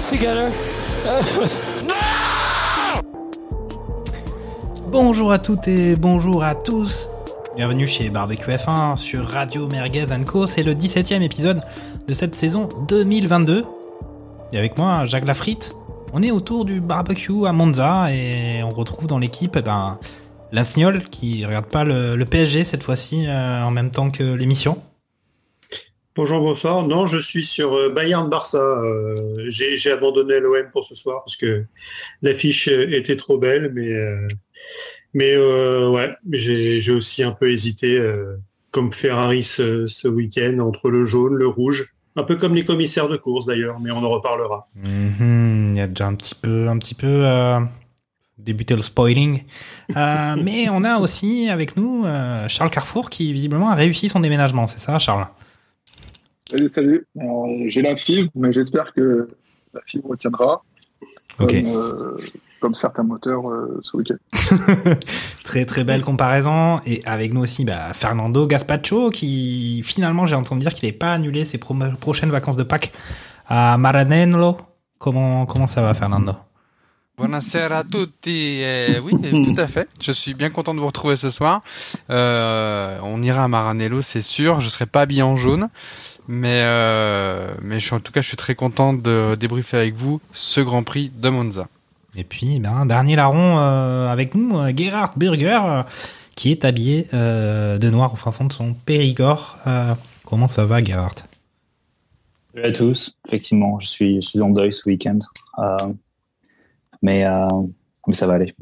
10, 50 years together? Bonjour à toutes et bonjour à tous. Bienvenue chez Barbecue F1 sur Radio Merguez Co. C'est le 17e épisode de cette saison 2022. Et avec moi, Jacques Lafritte. On est autour du barbecue à Monza et on retrouve dans l'équipe eh ben, qui regarde pas le, le PSG cette fois-ci euh, en même temps que l'émission. Bonjour, bonsoir. Non, je suis sur euh, Bayern Barça. Euh, j'ai abandonné l'OM pour ce soir parce que l'affiche euh, était trop belle, mais mais ouais, j'ai aussi un peu hésité, comme Ferrari ce, week-end entre le jaune, le rouge, un peu comme les commissaires de course d'ailleurs, mais on en reparlera. Mhm, Il y a déjà un petit peu, un petit peu débuté le spoiling. Mais on a aussi avec nous Charles Carrefour qui visiblement a réussi son déménagement, c'est ça, Charles? Salut, salut. Euh, J'ai la fibre, mais j'espère que la fibre tiendra. Ok. Comme, euh, comme certains moteurs euh, ce week-end. très très belle comparaison. Et avec nous aussi bah, Fernando Gaspacho qui finalement j'ai entendu dire qu'il n'avait pas annulé ses pro- prochaines vacances de Pâques à Maranello. Comment, comment ça va Fernando? Buonasera a tutti. Eh, oui, eh, tout à fait. Je suis bien content de vous retrouver ce soir. Euh, on ira à Maranello, c'est sûr. Je serai pas habillé en jaune, mais euh, mais je suis, en tout cas, je suis très content de débriefer avec vous ce Grand Prix de Monza. Et puis, ben, dernier larron euh, avec nous, euh, Gerhard Burger, euh, qui est habillé euh, de noir au fin fond de son Périgord. Euh, comment ça va, Gerhard? Salut à tous. Effectivement, je suis, je suis en deuil ce week-end. Euh, mais, euh, mais ça va aller.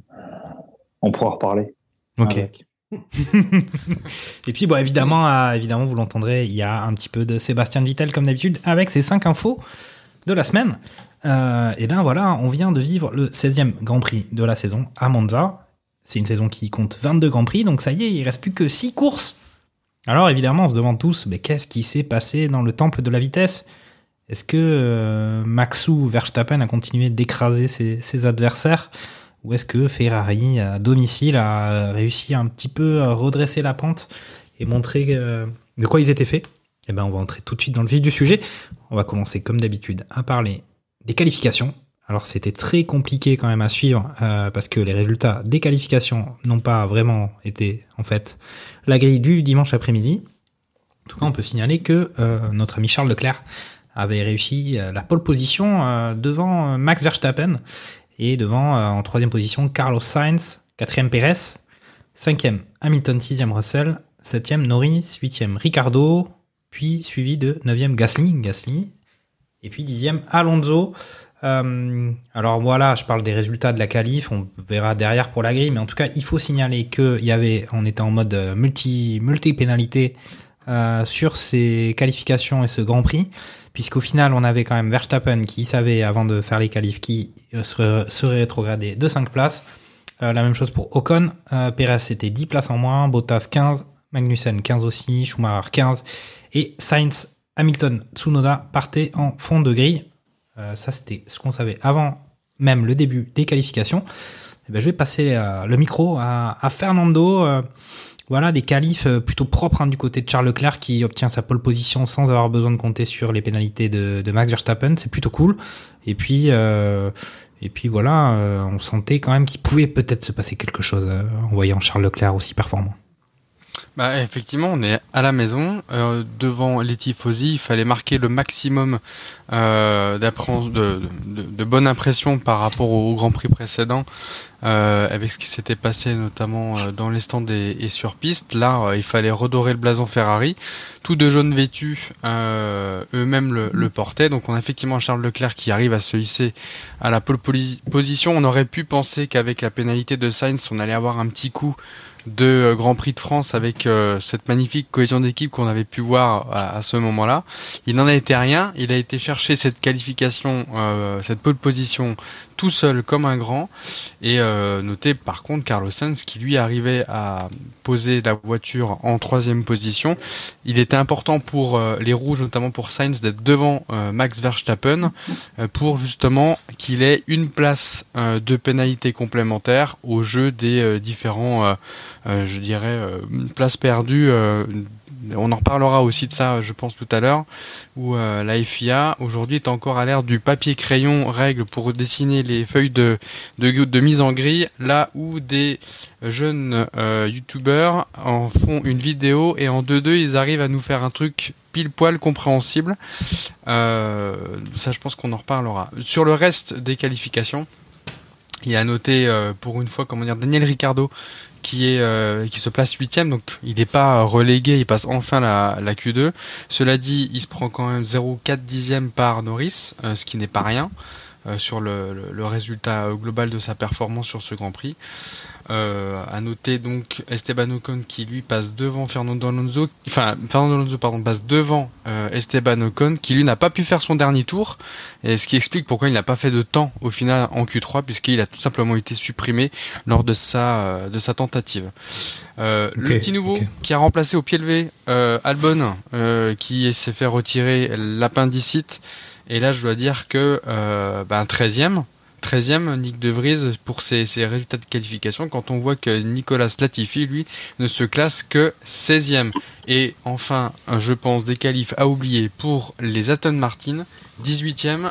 On pourra en reparler. Ok. Avec. Et puis, bon, évidemment, euh, évidemment, vous l'entendrez, il y a un petit peu de Sébastien Vittel, comme d'habitude, avec ses 5 infos de la semaine. Euh, et ben voilà, on vient de vivre le 16e Grand Prix de la saison à Monza. C'est une saison qui compte 22 Grands Prix, donc ça y est, il reste plus que 6 courses. Alors évidemment, on se demande tous, mais qu'est-ce qui s'est passé dans le temple de la vitesse? Est-ce que euh, Maxou Verstappen a continué d'écraser ses, ses adversaires? Ou est-ce que Ferrari, à domicile, a réussi un petit peu à redresser la pente et montrer euh, de quoi ils étaient faits? Eh ben, on va entrer tout de suite dans le vif du sujet. On va commencer comme d'habitude à parler des qualifications. Alors c'était très compliqué quand même à suivre euh, parce que les résultats des qualifications n'ont pas vraiment été en fait la grille du dimanche après-midi. En tout cas, on peut signaler que euh, notre ami Charles Leclerc avait réussi euh, la pole position euh, devant euh, Max Verstappen et devant euh, en troisième position Carlos Sainz, quatrième Pérez, cinquième Hamilton, sixième Russell, septième Norris, huitième Ricardo, puis suivi de neuvième Gasly, Gasly, et puis dixième Alonso. Euh, alors voilà, je parle des résultats de la qualif, on verra derrière pour la grille, mais en tout cas, il faut signaler qu'il y avait, on était en mode euh, multi multi pénalité euh, sur ces qualifications et ce Grand Prix, puisqu'au final, on avait quand même Verstappen qui savait avant de faire les qualifs qui serait, rétrogradé de 5 places. Euh, la même chose pour Ocon, euh, Perez c'était 10 places en moins, Bottas 15, Magnussen 15 aussi, Schumacher 15 et Sainz, Hamilton, Tsunoda partaient en fond de grille. Euh, ça, c'était ce qu'on savait avant même le début des qualifications. Eh ben, je vais passer euh, le micro à Fernando. Voilà, des qualifs euh, plutôt propres hein, du côté de Charles Leclerc qui obtient sa pole position sans avoir besoin de compter sur les pénalités de, Max Verstappen. C'est plutôt cool. Et puis, euh, et puis voilà, euh, on sentait quand même qu'il pouvait peut-être se passer quelque chose en voyant Charles Leclerc aussi performant. Bah, effectivement, on est à la maison, devant les tifosi, il fallait marquer le maximum euh, de, de, de bonnes impressions par rapport au Grand Prix précédent, euh, avec ce qui s'était passé notamment euh, dans les stands et, et sur piste. Là, euh, il fallait redorer le blason Ferrari. Tous de jaunes vêtus, euh, eux-mêmes le, le portaient. Donc on a effectivement Charles Leclerc qui arrive à se hisser à la pole posi- position. On aurait pu penser qu'avec la pénalité de Sainz, on allait avoir un petit coup deux Grands Prix de France avec euh, cette magnifique cohésion d'équipe qu'on avait pu voir à, à ce moment-là. Il n'en a été rien. Il a été chercher cette qualification, euh, cette pole position tout seul comme un grand. Et euh, notez par contre Carlos Sainz qui lui arrivait à poser la voiture en troisième position. Il était important pour euh, les rouges, notamment pour Sainz, d'être devant euh, Max Verstappen euh, pour justement qu'il ait une place de pénalité complémentaire au jeu des différents, je dirais, places perdues. On en reparlera aussi de ça, je pense, tout à l'heure, où euh, la FIA aujourd'hui est encore à l'ère du papier crayon règle pour dessiner les feuilles de, mise en grille, là où des jeunes euh, youtubeurs en font une vidéo et en 2-2 ils arrivent à nous faire un truc pile poil compréhensible. Euh, ça, je pense qu'on en reparlera. Sur le reste des qualifications, il y a à noter euh, pour une fois, comment dire, Daniel Ricciardo qui est euh, qui se place huitième, donc il n'est pas relégué, il passe enfin la, la Q2. Cela dit, il se prend quand même 0,4 dixième par Norris, euh, ce qui n'est pas rien sur le, le- le résultat euh, global de sa performance sur ce Grand Prix. Euh, à noter donc Esteban Ocon qui lui passe devant Fernando Alonso, enfin Fernando Alonso pardon passe devant euh, Esteban Ocon qui lui n'a pas pu faire son dernier tour, et ce qui explique pourquoi il n'a pas fait de temps au final en Q3 puisqu'il a tout simplement été supprimé lors de sa euh, de sa tentative. Euh, le petit nouveau qui a remplacé au pied levé euh, Albon euh, qui s'est fait retirer l'appendicite et là je dois dire que euh, ben 13e 13e Nick De Vries pour ses, ses résultats de qualification quand on voit que Nicolas Latifi lui ne se classe que 16e et enfin je pense des qualifs à oublier pour les Aston Martin 18e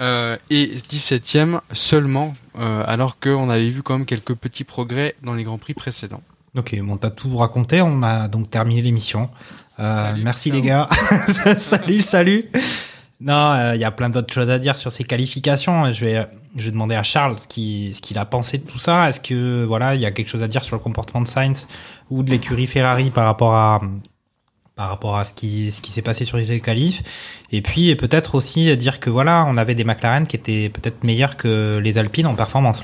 euh, et 17e seulement euh, alors qu'on avait vu quand même quelques petits progrès dans les grands prix précédents. Ok, bon, t'as tout raconté. On a donc terminé l'émission. Euh, merci ciao. les gars. salut, salut. Non, euh, il y a plein d'autres choses à dire sur ces qualifications. Je vais, je vais demander à Charles ce qu'il a pensé de tout ça. Est-ce que voilà, il y a quelque chose à dire sur le comportement de Sainz ou de l'écurie Ferrari par rapport à par rapport à ce qui ce qui s'est passé sur les qualifs? Et puis peut-être aussi dire que voilà, on avait des McLaren qui étaient peut-être meilleurs que les Alpines en performance.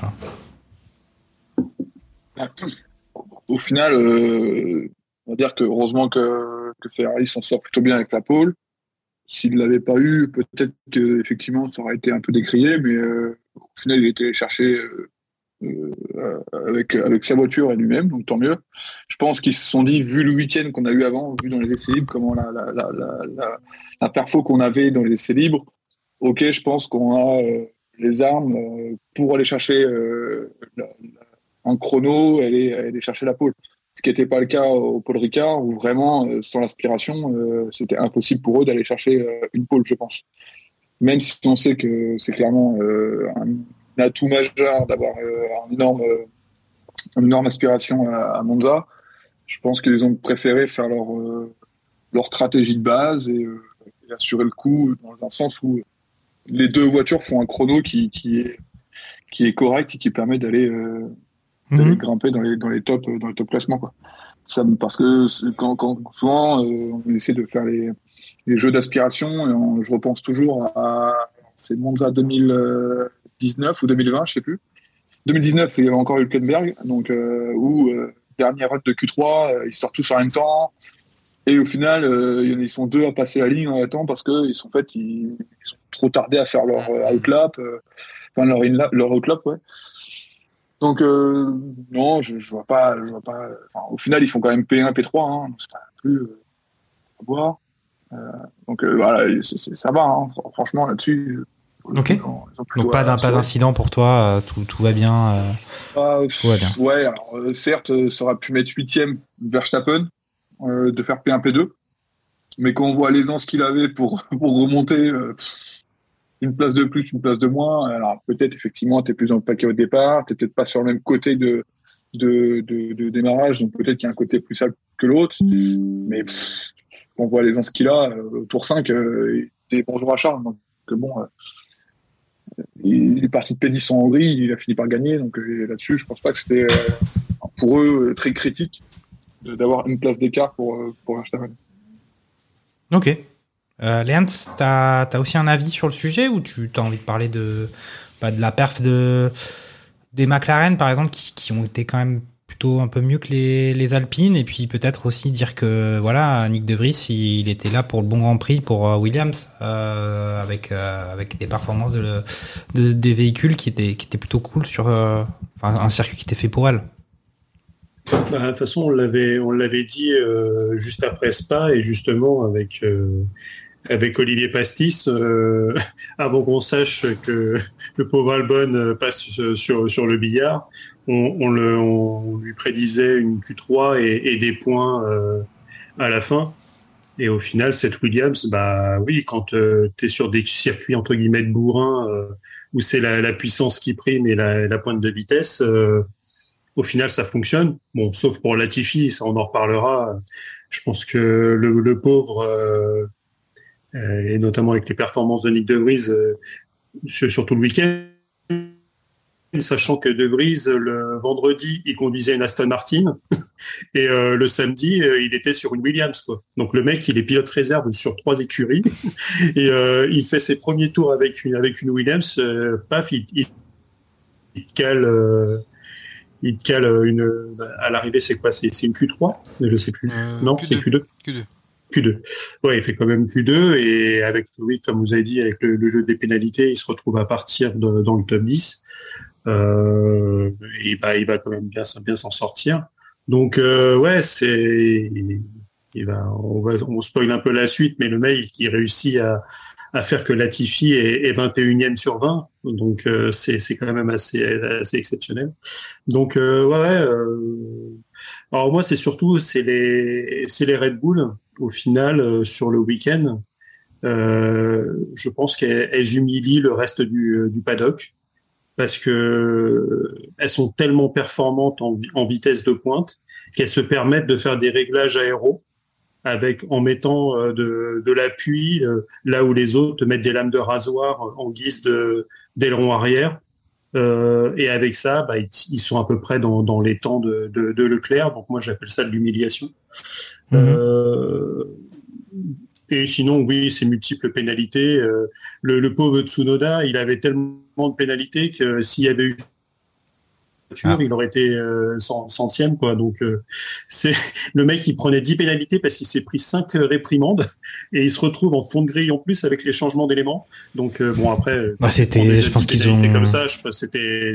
Au final, euh, on va dire que heureusement que, que Ferrari s'en sort plutôt bien avec la pole. S'il ne l'avait pas eu, peut-être effectivement ça aurait été un peu décrié, mais euh, au final il a été cherché euh, euh, avec, avec sa voiture et lui-même, donc tant mieux. Je pense qu'ils se sont dit, vu le week-end qu'on a eu avant, vu dans les essais libres, comment la, la, perfo qu'on avait dans les essais libres, ok, je pense qu'on a les armes pour aller chercher en chrono, aller, aller chercher la pole. Ce qui n'était pas le cas au Paul Ricard, où vraiment, euh, sans l'aspiration, euh, c'était impossible pour eux d'aller chercher euh, une pole, je pense. Même si on sait que c'est clairement un atout majeur d'avoir énorme, une énorme aspiration à, Monza, je pense qu'ils ont préféré faire leur, leur stratégie de base et, assurer le coup dans un sens où les deux voitures font un chrono qui, est, qui est correct et qui permet d'aller d'aller Mhm. grimper dans les, dans les top, dans les top classements, quoi. Ça, parce que quand, quand souvent, euh, on essaie de faire les, les jeux d'aspiration, et on- je repense toujours à, c'est Monza 2019 ou 2020, je sais plus. 2019, il y avait encore Hülkenberg, donc, euh, où, euh, dernier run de Q3, euh, ils sortent tous en même temps. Et au final, euh, ils sont deux à passer la ligne en même temps parce qu'ils sont, en fait, ils, ils ont trop tardé à faire leur euh, outlap, euh, enfin leur, inlap- leur outlap, ouais. Donc, euh, non, je, je vois pas, je vois pas. Enfin, au final, ils font quand même P1, P3, hein, donc c'est pas plus euh, à boire. Euh, donc, euh, voilà, ça va, hein, fr- franchement, là-dessus. Ok. Donc pas d'incident pour toi, euh, tout, tout va bien. euh, Ah, tout va bien. Ouais, alors, euh, certes, ça aurait pu mettre huitième Verstappen, euh, de faire P1, P2. Mais quand on voit l'aisance qu'il avait pour, pour remonter, euh, pff, une place de plus, une place de moins, alors peut-être effectivement, tu plus dans le paquet au départ, tu peut-être pas sur le même côté de, démarrage, donc peut-être qu'il y a un côté plus sale que l'autre. Mais on voit l'aisance qu'il a, euh, au tour 5, euh, disait bonjour à Charles. Donc euh, bon, euh, il est parti de P10 en Hongrie, il a fini par gagner, donc euh, là-dessus, je pense pas que c'était euh, pour eux euh, très critique d'avoir une place d'écart pour, euh, pour Verstappen. Ok. Euh, Léance, t'as as aussi un avis sur le sujet ou tu as envie de parler de, bah, de la perf de, des McLaren, par exemple, qui, qui ont été quand même plutôt un peu mieux que les, les Alpines et puis peut-être aussi dire que voilà Nick De Vries il, était là pour le bon Grand Prix pour euh, Williams euh, avec euh, avec des performances de, de, des véhicules qui étaient qui étaient plutôt cool sur un circuit qui était fait pour elle. Bah, de toute façon, on l'avait, dit juste après Spa et justement avec avec Olivier Pastis, euh, avant qu'on sache que le pauvre Albon euh, passe sur sur le billard, on, le, on lui prédisait une Q3 et, des points euh, à la fin. Et au final, cette Williams, bah oui, quand tu es sur des circuits entre guillemets de bourrin où c'est la, la, puissance qui prime et la, la pointe de vitesse au final, ça fonctionne. Bon, sauf pour Latifi, ça on en reparlera. Je pense que le, pauvre, euh, et notamment avec les performances de Nick De Vries, euh, sur, tout le week-end, sachant que De Vries, le vendredi, il conduisait une Aston Martin, et euh, le samedi, euh, il était sur une Williams. Quoi. Donc le mec, il est pilote réserve sur trois écuries, et euh, il fait ses premiers tours avec une, avec une Williams, paf, il, il, il cale il te cale une. À l'arrivée, c'est quoi? C'est une Q3 Je sais plus. Euh, non, c'est Q2. Q2. Q2. Ouais, il fait quand même Q2 et avec, oui, comme vous avez dit, avec le, jeu des pénalités, il se retrouve à partir dans le top 10. Euh, bah, il va quand même bien, bien s'en sortir. Donc, euh, ouais, c'est. On, va, on spoil un peu la suite, mais le mail qui réussit à, faire que Latifi est, est 21e sur 20. Donc euh, c'est quand même assez, assez exceptionnel. Donc ouais. Alors moi c'est surtout c'est les les Red Bull au final euh, sur le week-end. Euh, je pense qu'elles humilient le reste du, du paddock parce que elles sont tellement performantes en, vitesse de pointe qu'elles se permettent de faire des réglages aéros avec en mettant euh, de, l'appui euh, là où les autres mettent des lames de rasoir en guise d'aileron arrière. Euh, et avec ça, bah, ils, sont à peu près dans, dans les temps de, de, de, Leclerc. Donc moi, j'appelle ça de l'humiliation. Mmh. Euh, et sinon, oui, ces multiples pénalités. Euh, le, le, pauvre Tsunoda, il avait tellement de pénalités que s'il y avait eu ah. il aurait été euh, centième quoi. Donc euh, c'est le mec il prenait 10 pénalités parce qu'il s'est pris 5 réprimandes et il se retrouve en fond de grille en plus avec les changements d'éléments. Donc euh, bon après bah, c'était je pense qu'ils ont comme ça, c'était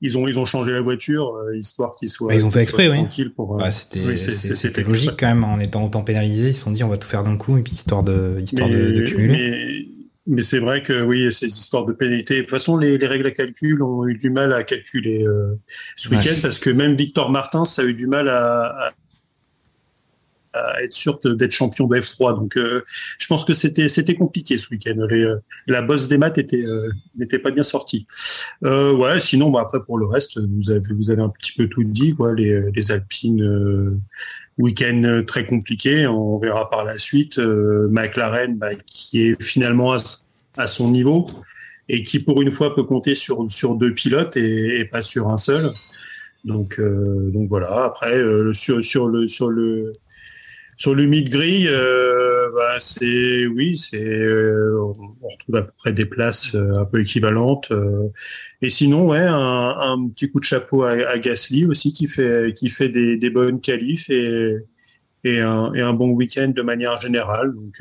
ils ont ils ont changé la voiture euh, histoire qu'ils soient bah, ils ont fait exprès oui. Pour, bah, c'était oui, c'était logique quand même en étant autant pénalisé, ils se sont dit on va tout faire d'un coup et puis histoire de histoire mais, de, de cumuler. Mais mais c'est vrai que oui, ces histoires de pénalité. De toute façon, les, les règles à calcul ont eu du mal à calculer euh, ce week-end parce que même Victor Martin, ça a eu du mal à, à, à être sûr d'être champion de F3. Donc, euh, je pense que c'était c'était compliqué ce week-end. Euh, la bosse des maths était n'était pas bien sortie. ouais, sinon, bah, après pour le reste, vous avez vous avez un petit peu tout dit quoi. Les, les Alpines week-end très compliqué. On verra par la suite. Euh, McLaren, bah, qui est finalement à, son niveau et qui, pour une fois, peut compter sur, deux pilotes et, pas sur un seul. Donc, euh, donc voilà. Après, euh, sur, sur le sur le sur le mid-grille, euh, bah, c'est oui, c'est euh, on retrouve à peu près des places euh, un peu équivalentes. Euh, et sinon, ouais, un, un, petit coup de chapeau à, à, Gasly aussi qui fait qui fait des, des bonnes qualifs et et un, et un bon week-end de manière générale. Donc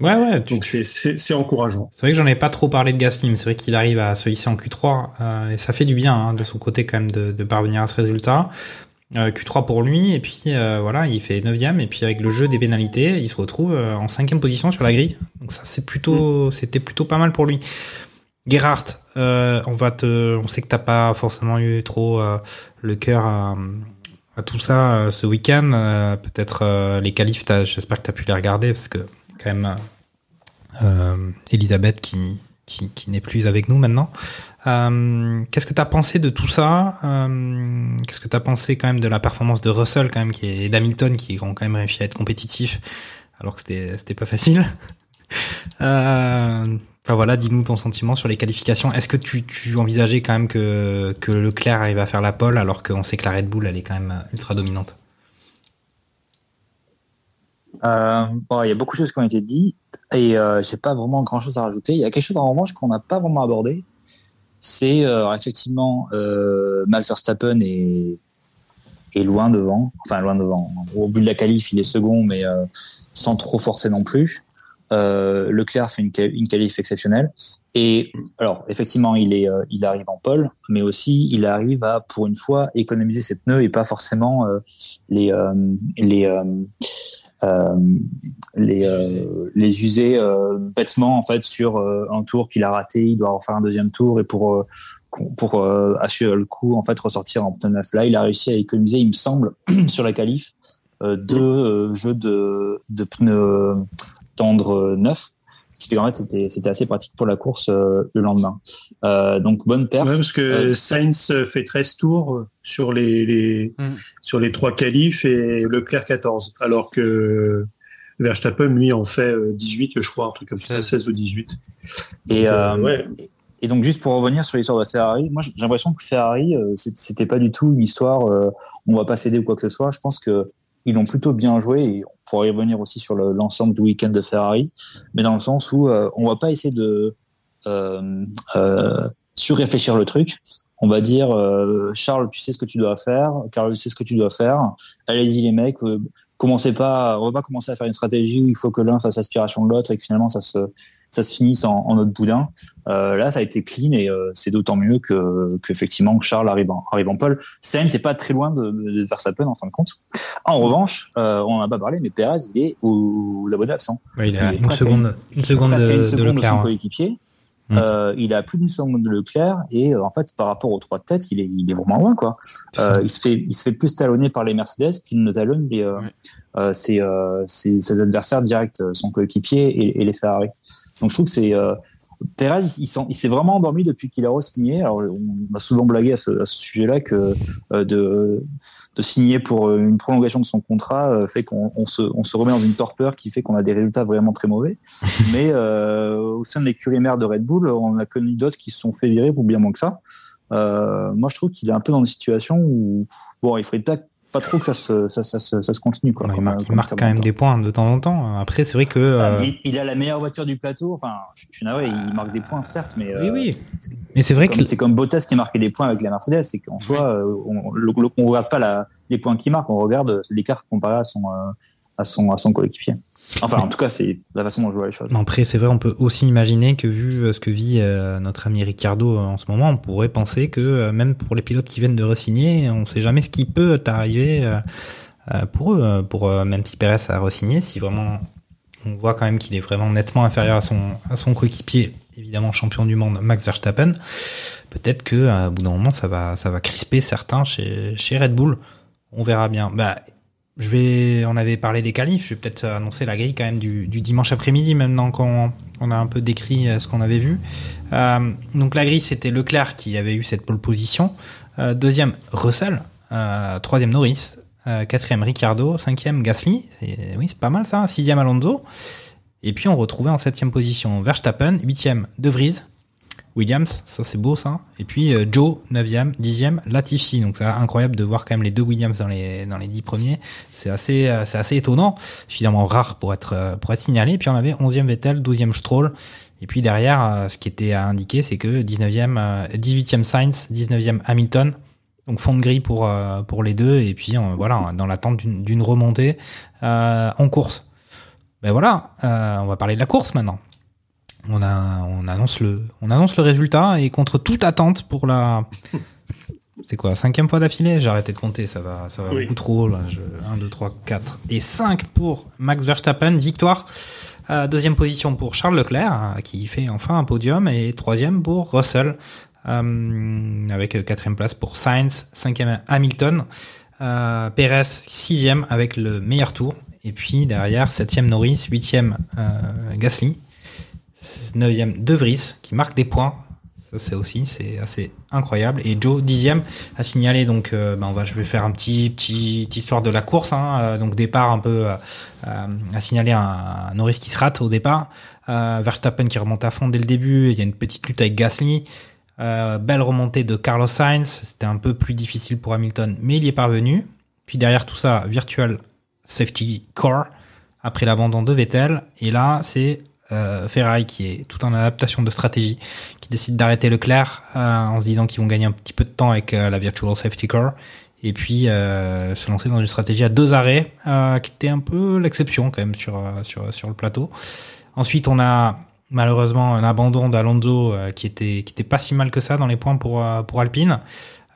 ouais, ouais, donc c'est c'est encourageant. C'est vrai que j'en ai pas trop parlé de Gasly, mais c'est vrai qu'il arrive à se hisser en Q3 et ça fait du bien hein, de son côté quand même de, de parvenir à ce résultat. Euh, Q3 pour lui et puis euh, voilà il fait 9 et puis avec le jeu des pénalités il se retrouve euh, en cinquième position sur la grille. Donc ça c'est plutôt mm. c'était plutôt pas mal pour lui. Gerhardt on va te on sait que t'as pas forcément eu trop le cœur à, à, tout ça ce week-end. Peut-être les qualifs j'espère que t'as pu les regarder parce que quand même Elisabeth qui qui, qui n'est plus avec nous maintenant. Euh, Qu'est-ce que tu as pensé de tout ça? Euh, Qu'est-ce que tu as pensé quand même de la performance de Russell quand même qui est, et d'Hamilton qui ont quand même réussi à être compétitifs alors que c'était c'était pas facile? euh, enfin voilà, dis-nous ton sentiment sur les qualifications. Est-ce que tu, tu envisageais quand même que que Leclerc arrive à faire la pole alors qu'on sait que la Red Bull elle est quand même ultra dominante? Euh, bon, il y a beaucoup de choses qui ont été dites et euh, j'ai pas vraiment grand chose à rajouter. Il y a quelque chose en revanche qu'on n'a pas vraiment abordé. C'est euh, effectivement euh, Max Verstappen et est loin devant. Enfin, loin devant. Au vu de la qualif, il est second, mais euh, sans trop forcer non plus. Euh, Leclerc fait une, une qualif exceptionnelle. Et alors, effectivement, il est, il arrive en pole, mais aussi il arrive à, pour une fois, économiser ses pneus et pas forcément les les les les user bêtement en fait sur un tour qu'il a raté. Il doit refaire un deuxième tour et pour pour assurer le coup, en fait, ressortir en pneu neuf. Là, il a réussi à économiser, il me semble, sur la qualif, deux jeux de, de pneus tendre neuf ce qui fait fait c'était c'était assez pratique pour la course euh, le lendemain. Euh, donc bonne perf. Ouais, parce que euh, Sainz fait 13 tours sur les, les mm. sur les trois qualifs et Leclerc 14, alors que Verstappen lui en fait 18, je crois, un truc comme ça, 16 ou 18. Et ouais. Et donc juste pour revenir sur l'histoire de Ferrari, moi j'ai l'impression que Ferrari c'était pas du tout une histoire on va pas céder ou quoi que ce soit. Je pense que ils l'ont plutôt bien joué et on pourra y revenir aussi sur l'ensemble du week-end de Ferrari, mais dans le sens où euh, on va pas essayer de euh, euh, surréfléchir le truc. On va dire euh, Charles, tu sais ce que tu dois faire, Carlos, tu sais ce que tu dois faire. Allez-y les mecs, euh, commencez pas, on va pas commencer à faire une stratégie où il faut que l'un fasse aspiration de l'autre et que finalement ça se ça se finisse en, en autre boudin. Euh, là, ça a été clean et euh, c'est d'autant mieux que qu'effectivement Charles arrive en, arrive en pole. Sainz, c'est pas très loin de, de Verstappen en fin de compte. En revanche, euh, on en a pas parlé, mais Perez, il est aux, abonnés absents. Ouais, il a une seconde, une, seconde, de, une seconde de Leclerc. son coéquipier. Mmh. Euh, il a plus d'une seconde de Leclerc et euh, en fait par rapport aux trois têtes il est, il est vraiment loin quoi. Euh, il se fait il se fait plus talonner par les Mercedes qu'il ne talonne les, euh, ouais. ses, ses, ses, adversaires directs son coéquipier et, et, les Ferrari. Donc je trouve que c'est euh, Perez, il, il s'est vraiment endormi depuis qu'il a re-signé. Alors on a souvent blagué à ce, sujet-là que euh, de, de signer pour euh, une prolongation de son contrat euh, fait qu'on on se, on se remet dans une torpeur qui fait qu'on a des résultats vraiment très mauvais. Mais au sein de l'écurie mère de Red Bull, on a connu d'autres qui se sont fait virer pour bien moins que ça. moi, je trouve qu'il est un peu dans une situation où bon, il faudrait peut-être pas trop que ça se, ça, ça, ça, ça se continue. Quoi, ouais, il marque, il marque quand même des points de temps en temps. Après, c'est vrai que. Euh... Il, il, a la meilleure voiture du plateau. Enfin, je, suis navré, il marque des points, certes, mais. Oui, oui. Mais c'est vrai comme, que. C'est comme Bottas qui marquait des points avec la Mercedes. C'est qu'en soi, euh, on ne regarde pas la, les points qu'il marque, on regarde l'écart comparé à son, euh, à son, à son coéquipier. Enfin, en tout cas, c'est la façon dont je vois les choses. Après, c'est vrai, on peut aussi imaginer que vu ce que vit euh, notre ami Ricardo en ce moment, on pourrait penser que euh, même pour les pilotes qui viennent de re-signer, on sait jamais ce qui peut arriver euh, pour eux. Pour même si Perez a re-signé, si vraiment on voit quand même qu'il est vraiment nettement inférieur à son à son coéquipier, évidemment champion du monde Max Verstappen, peut-être que à bout d'un moment ça va ça va crisper certains chez chez Red Bull. On verra bien. Bah je vais, on avait parlé des qualifs, je vais peut-être annoncer la grille quand même du, dimanche après-midi, maintenant qu'on on a un peu décrit ce qu'on avait vu. Euh, donc la grille, c'était Leclerc qui avait eu cette pole position. Euh, deuxième, Russell. Euh, troisième, Norris. quatrième, Ricciardo. Cinquième, Gasly. Oui, c'est pas mal ça. Sixième, Alonso. Et puis on retrouvait en septième position Verstappen. Huitième, De Vries. Williams, ça c'est beau ça. Et puis euh, Joe, 9e, 10e, Latifi. Donc c'est incroyable de voir quand même les deux Williams dans les dans les 10 premiers. C'est assez euh, c'est assez étonnant, finalement rare pour être euh, pour être signalé. Et puis on avait 11e Vettel, 12e Stroll. Et puis derrière ce qui était à indiquer c'est que 19e 18e Sainz, 19e Hamilton. Donc fond de grille pour pour les deux et puis voilà dans l'attente d'une remontée en course. Ben voilà, on va parler de la course maintenant on, a, on, annonce le, on annonce le résultat et contre toute attente pour la. C'est quoi, cinquième fois d'affilée? J'ai arrêté de compter, ça va, ça va oui. beaucoup trop. Là. Je, 1, 2, 3, 4 et 5 pour Max Verstappen. Victoire. Euh, deuxième position pour Charles Leclerc, euh, qui fait enfin un podium. Et troisième pour Russell, euh, avec quatrième place pour Sainz, cinquième Hamilton. Euh, Perez, sixième avec le meilleur tour. Et puis derrière, septième Norris, huitième Gasly. 9e De Vries qui marque des points. Ça c'est aussi c'est assez incroyable. Et Joe dixième a signalé donc euh, ben on va je vais faire un petit petit histoire de la course. Hein, euh, donc départ un peu euh, a signalé un, un, Norris qui se rate au départ. Euh, Verstappen qui remonte à fond dès le début. Il y a une petite lutte avec Gasly. belle remontée de Carlos Sainz. C'était un peu plus difficile pour Hamilton, mais il y est parvenu. Puis derrière tout ça, virtual safety car après l'abandon de Vettel. Et là, c'est euh, Ferrari qui est tout en adaptation de stratégie, qui décide d'arrêter Leclerc euh, en se disant qu'ils vont gagner un petit peu de temps avec euh, la Virtual Safety Car. et puis se lancer dans une stratégie à deux arrêts, qui était un peu l'exception quand même sur, le plateau. Ensuite, on a malheureusement un abandon d'Alonso qui était qui pas si mal que ça dans les points pour pour Alpine.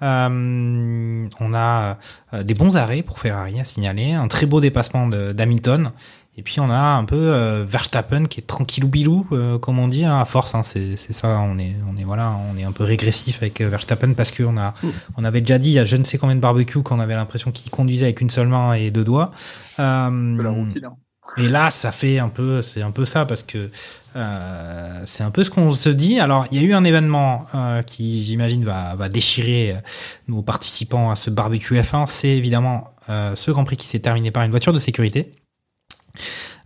On a des bons arrêts pour Ferrari à signaler, un très beau dépassement d'Hamilton et puis on a un peu euh, Verstappen qui est tranquillou bilou, euh, comme on dit, hein, à force. Hein, c'est ça, on est, on est voilà, on est un peu régressif avec euh, Verstappen parce qu'on a, on avait déjà dit il y a je ne sais combien de barbecues qu'on avait l'impression qu'il conduisait avec une seule main et deux doigts. Euh, et là, ça fait un peu, c'est un peu ça parce que euh, c'est un peu ce qu'on se dit. Alors, il y a eu un événement euh, qui, j'imagine, va, va déchirer nos participants à ce barbecue F1. C'est évidemment ce Grand Prix qui s'est terminé par une voiture de sécurité.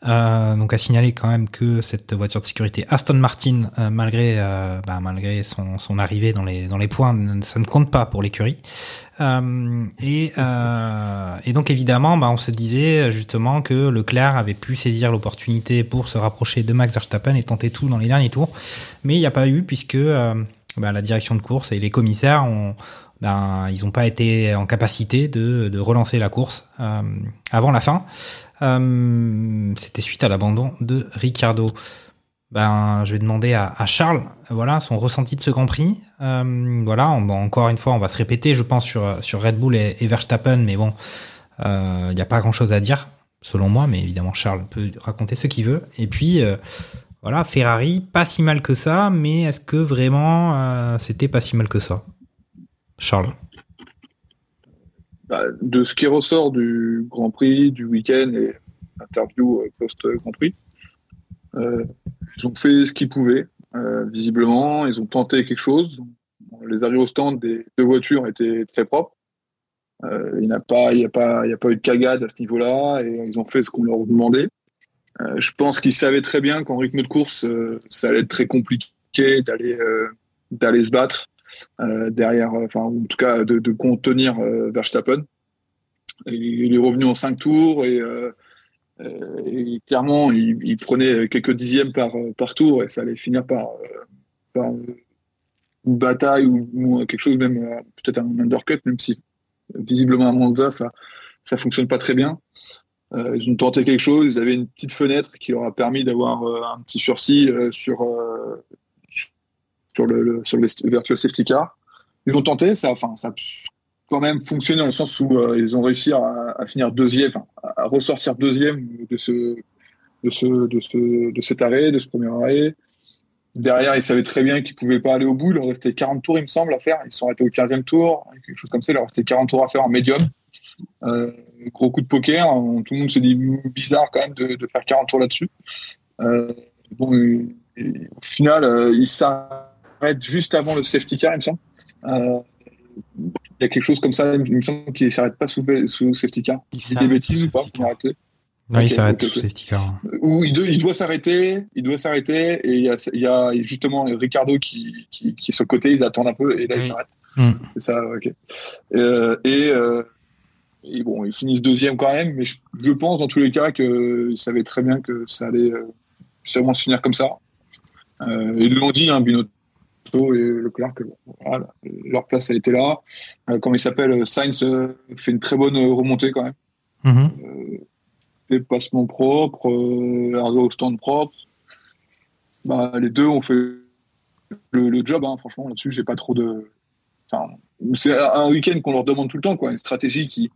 Euh, donc à signaler quand même que cette voiture de sécurité Aston Martin, euh, malgré euh, bah, malgré son, son arrivée dans les dans les points, ça ne compte pas pour l'écurie. et et donc évidemment, bah, on se disait justement que Leclerc avait pu saisir l'opportunité pour se rapprocher de Max Verstappen et tenter tout dans les derniers tours, mais il n'y a pas eu puisque bah, la direction de course et les commissaires ont ben, ils n'ont pas été en capacité de, de relancer la course avant la fin. Euh, c'était suite à l'abandon de Ricardo. Ben, je vais demander à, Charles, voilà, son ressenti de ce Grand Prix. Euh, voilà, encore une fois, on va se répéter, je pense, sur, sur Red Bull et, Verstappen, mais bon, il euh, n'y a pas grand-chose à dire, selon moi, mais évidemment, Charles peut raconter ce qu'il veut. Et puis, voilà, Ferrari, pas si mal que ça, mais est-ce que vraiment c'était pas si mal que ça? Charles bah, de ce qui ressort du Grand Prix, du week-end et interview euh, post-Grand Prix, euh, ils ont fait ce qu'ils pouvaient, euh, visiblement. Ils ont tenté quelque chose. Les arrivées au stand des deux voitures étaient très propres. il n'y a, pas, a, pas, a pas eu de cagade à ce niveau-là et ils ont fait ce qu'on leur demandait. je pense qu'ils savaient très bien qu'en rythme de course, ça allait être très compliqué d'aller d'aller se battre euh, derrière, euh, enfin en tout cas de, contenir euh, Verstappen. il est revenu en cinq tours et, clairement il, prenait quelques dixièmes par, par tour et ça allait finir par, une bataille ou, quelque chose même peut-être un undercut même si visiblement à Monza ça ça fonctionne pas très bien. ils ont tenté quelque chose, ils avaient une petite fenêtre qui leur a permis d'avoir un petit sursis sur, sur le, sur le virtual safety car. Ils ont tenté, ça, enfin, ça a quand même fonctionné dans le sens où euh, ils ont réussi à, finir deuxième, à ressortir deuxième de ce, de ce, de ce, de cet arrêt, de ce premier arrêt. Derrière, ils savaient très bien qu'ils pouvaient pas aller au bout. Il leur restait 40 tours, il me semble, à faire. Ils sont arrêtés au 15e tour, quelque chose comme ça. Il leur restait 40 tours à faire en médium. Euh, gros coup de poker. Tout le monde se dit bizarre quand même de, faire 40 tours là-dessus. Euh, bon, au final, ils juste avant le safety car, il me semble. Euh, il y a quelque chose comme ça, il me semble qu'il ne s'arrête pas sous, sous safety car. Il dit des bêtises ou pas non, il s'arrête sous safety car. Où il, doit, il doit s'arrêter, il doit s'arrêter, et il y, a, il y a, justement Ricardo qui, qui, qui, est sur le côté, ils attendent un peu, et là il s'arrête. Hmm. C'est ça, ok. Euh, et, euh, et, bon, ils finissent deuxième quand même, mais je, pense dans tous les cas qu'ils savaient très bien que ça allait sûrement se finir comme ça. Euh, ils l'ont dit, hein, Binotto et Leclerc que leur place a été là. Euh, comme il s'appelle, Sainz euh, fait une très bonne remontée quand même. Mm dépassement propre, euh, au stand propre. Bah, les deux ont fait le, job, hein, franchement, là-dessus, j'ai pas trop de. Enfin, c'est un week-end qu'on leur demande tout le temps, quoi, une stratégie qui,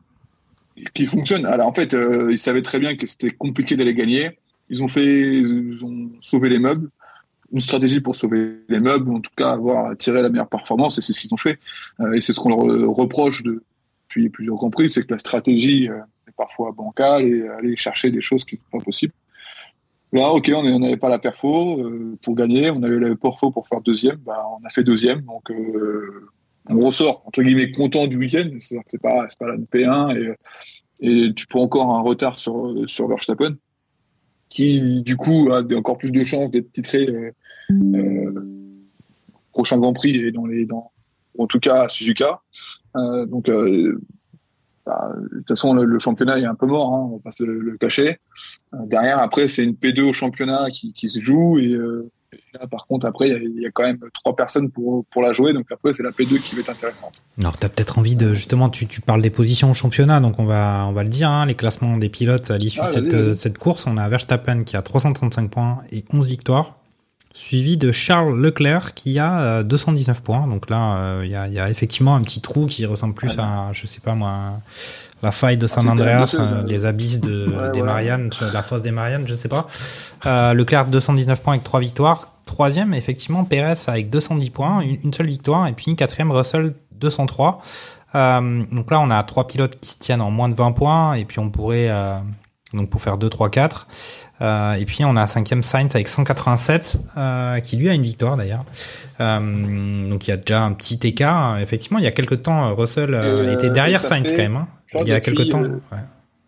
qui fonctionne. Alors, en fait, ils savaient très bien que c'était compliqué d'aller gagner. Ils ont fait, ils ont sauvé les meubles une stratégie pour sauver les meubles, ou en tout cas avoir tiré la meilleure performance, et c'est ce qu'ils ont fait. Euh, et c'est ce qu'on leur reproche depuis plusieurs grands c'est que la stratégie euh, est parfois bancale et aller chercher des choses qui ne sont pas possibles. Là, ok, on n'avait pas la perfo euh, pour gagner, on avait la perfo pour faire deuxième, bah, on a fait deuxième, donc on ressort entre guillemets content du week-end. C'est pas pas la P1 et, tu prends encore un retard sur sur Verstappen qui du coup a encore plus de chances d'être titré euh, euh, prochain Grand Prix et dans les dans en tout cas à Suzuka. Euh, donc bah, de toute façon le, championnat est un peu mort, hein, on va pas se le, cacher. derrière après c'est une P2 au championnat qui, qui se joue et Là, par contre, après, il y, a quand même trois personnes pour, pour la jouer, donc après, c'est la P2 qui va être intéressante. Alors, tu as peut-être envie de, justement, tu, tu parles des positions au championnat, donc on va, on va le dire, hein, les classements des pilotes à l'issue Ah, de cette, cette course. On a Verstappen qui a 335 points et 11 victoires, suivi de Charles Leclerc qui a euh, 219 points. Donc là, euh, il y, a, il y a effectivement un petit trou qui ressemble plus à, je sais pas moi, la faille de San quand même Andreas, euh, les abysses de, Ouais, des. Mariannes, la fosse des Mariannes, je sais pas. Euh, Leclerc 219 points avec 3 victoires. Troisième, effectivement, Pérez avec 210 points, une, une seule victoire. Et puis quatrième, Russell 203. Euh, donc là, on a trois pilotes qui se tiennent en moins de 20 points. Et puis on pourrait, euh, donc pour faire 2, 3, 4. Euh, et puis on a cinquième Sainz avec 187, euh, qui lui a une victoire d'ailleurs. Euh, donc il y a déjà un petit écart. Effectivement, il y a quelques temps, euh, Russell était derrière Sainz fait- quand même. hein. Il y a depuis, quelques temps. ouais.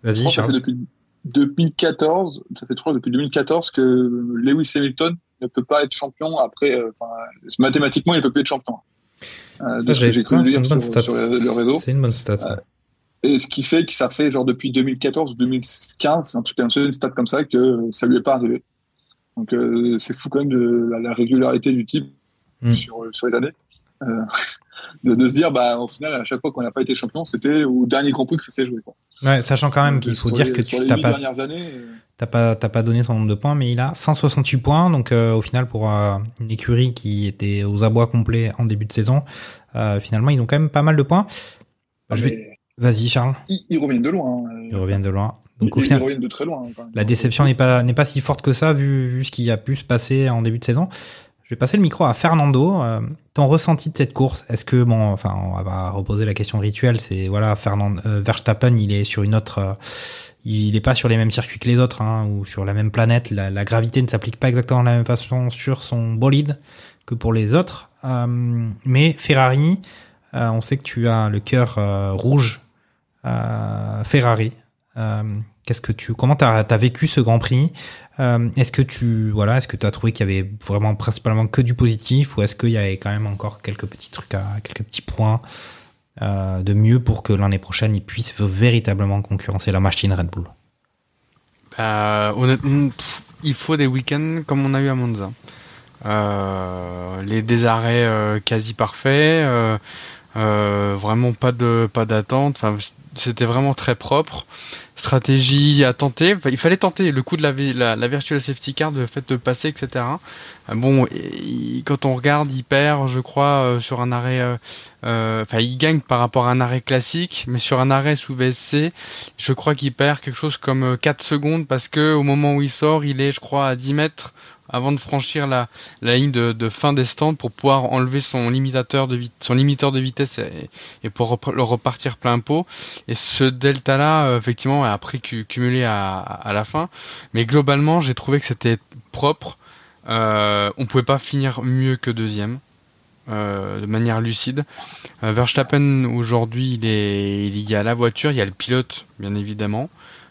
Vas-y, Charles. depuis 2014, ça fait crois depuis 2014 que Lewis Hamilton ne peut pas être champion après, mathématiquement, il ne peut plus être champion. Ça, j'ai- cru c'est une bonne sur, stat. sur le, le réseau. C'est une bonne stat. Et ce qui fait que ça fait genre depuis 2014 ou 2015, un truc comme ça, une stat comme ça, que ça lui est pas arrivé. Donc euh, c'est fou quand même de la, la régularité du type Mm. sur, sur les années. Euh, de, de se dire, bah, au final, à chaque fois qu'on n'a pas été champion, c'était au dernier Grand Prix que ça s'est joué. Quoi. Ouais, sachant quand même qu'il faut les- dire que tu pas, années, euh, t'as pas, t'as pas donné son nombre de points, mais il a 168 points. Donc euh, au final, pour une écurie qui était aux abois complets en début de saison, finalement, ils ont quand même pas mal de points. Je vais... mais Vas-y, Charles. ils, ils reviennent de loin. hein. Ils reviennent de loin. Donc ils, au ils final, reviennent de très loin. quand même. la déception n'est pas n'est pas si forte que ça vu, vu ce qui a pu se passer en début de saison. Je vais passer le micro à Fernando. Euh, ton ressenti de cette course? Est-ce que bon, enfin, on va reposer la question rituelle. C'est voilà, Fernand euh, Verstappen, il est sur une autre, euh, il est pas sur les mêmes circuits que les autres, hein, ou sur la même planète. La, la gravité ne s'applique pas exactement de la même façon sur son bolide que pour les autres. Mais Ferrari, on sait que tu as le cœur rouge. Euh, Ferrari. Euh, Qu'est-ce que tu, comment t'as as vécu ce Grand Prix? Euh, Est-ce que tu, voilà, est-ce que tu as trouvé qu'il y avait vraiment principalement que du positif, ou est-ce qu'il y avait quand même encore quelques petits trucs, quelques petits points de mieux pour que l'année prochaine ils puissent véritablement concurrencer la machine Red Bull? Bah, honnêtement, pff, il faut des week-ends comme on a eu à Monza. Les des arrêts quasi parfaits, vraiment pas de pas d'attente. C'était vraiment très propre. Stratégie à tenter. Il fallait tenter le coup de la, la, la virtual safety car, le fait de passer, etc. Euh, Bon, quand on regarde, il perd, je crois, euh, sur un arrêt. euh, Enfin, il gagne par rapport à un arrêt classique, mais sur un arrêt sous VSC, je crois qu'il perd quelque chose comme euh, 4 secondes parce que au moment où il sort, il est, je crois, à 10 mètres avant de franchir la, ligne de, fin des stands pour pouvoir enlever son limitateur de son limiteur de vitesse et, pour le repartir plein pot. Et ce delta là, effectivement, a cu- cumulé à, à la fin. Mais globalement, j'ai trouvé que c'était propre. Euh, on pouvait pas finir mieux que deuxième. euh, de manière lucide. Euh, Verstappen aujourd'hui, il est, il y a la voiture, il y a le pilote, bien évidemment.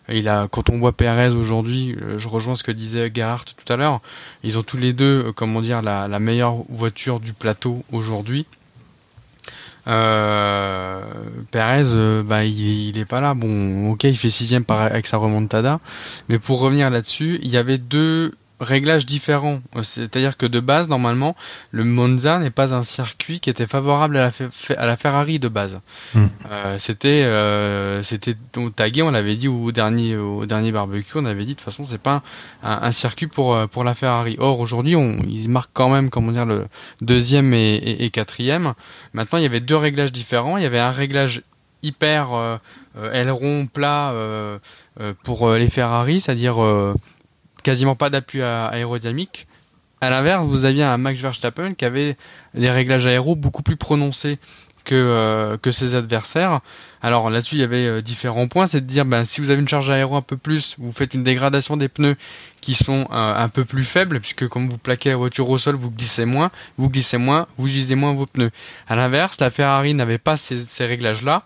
Il a, quand on voit Perez aujourd'hui, euh, je rejoins ce que disait Gerhardt tout à l'heure. Ils ont tous les deux, euh, comment dire, la, la meilleure voiture du plateau aujourd'hui. Euh, Perez, euh, bah, il, est pas là. Bon, ok, il fait sixième avec sa remontada, mais pour revenir là-dessus, il y avait deux réglages différents. Euh, C'est-à-dire que de base, normalement, le Monza n'est pas un circuit qui était favorable à la, fe- à la Ferrari de base. Mm. Euh, c'était euh, c'était tagué, on l'avait dit au dernier au dernier barbecue, on avait dit de toute façon c'est pas un, un circuit pour pour la Ferrari. Or aujourd'hui, on ils marquent quand même comment dire le deuxième et, et, et quatrième. Maintenant, il y avait deux réglages différents. Il y avait un réglage hyper euh, aileron plat pour les Ferrari, c'est-à-dire quasiment pas d'appui aérodynamique. À l'inverse, vous aviez un Max Verstappen qui avait des réglages aéros beaucoup plus prononcés que, euh, que ses adversaires. Alors là-dessus, il y avait euh, différents points. C'est de dire, ben, si vous avez une charge aéro un peu plus, vous faites une dégradation des pneus qui sont euh, un peu plus faibles, puisque comme vous plaquez la voiture au sol, vous glissez moins, vous glissez moins, vous usez moins vos pneus. À l'inverse, la Ferrari n'avait pas ces réglages-là.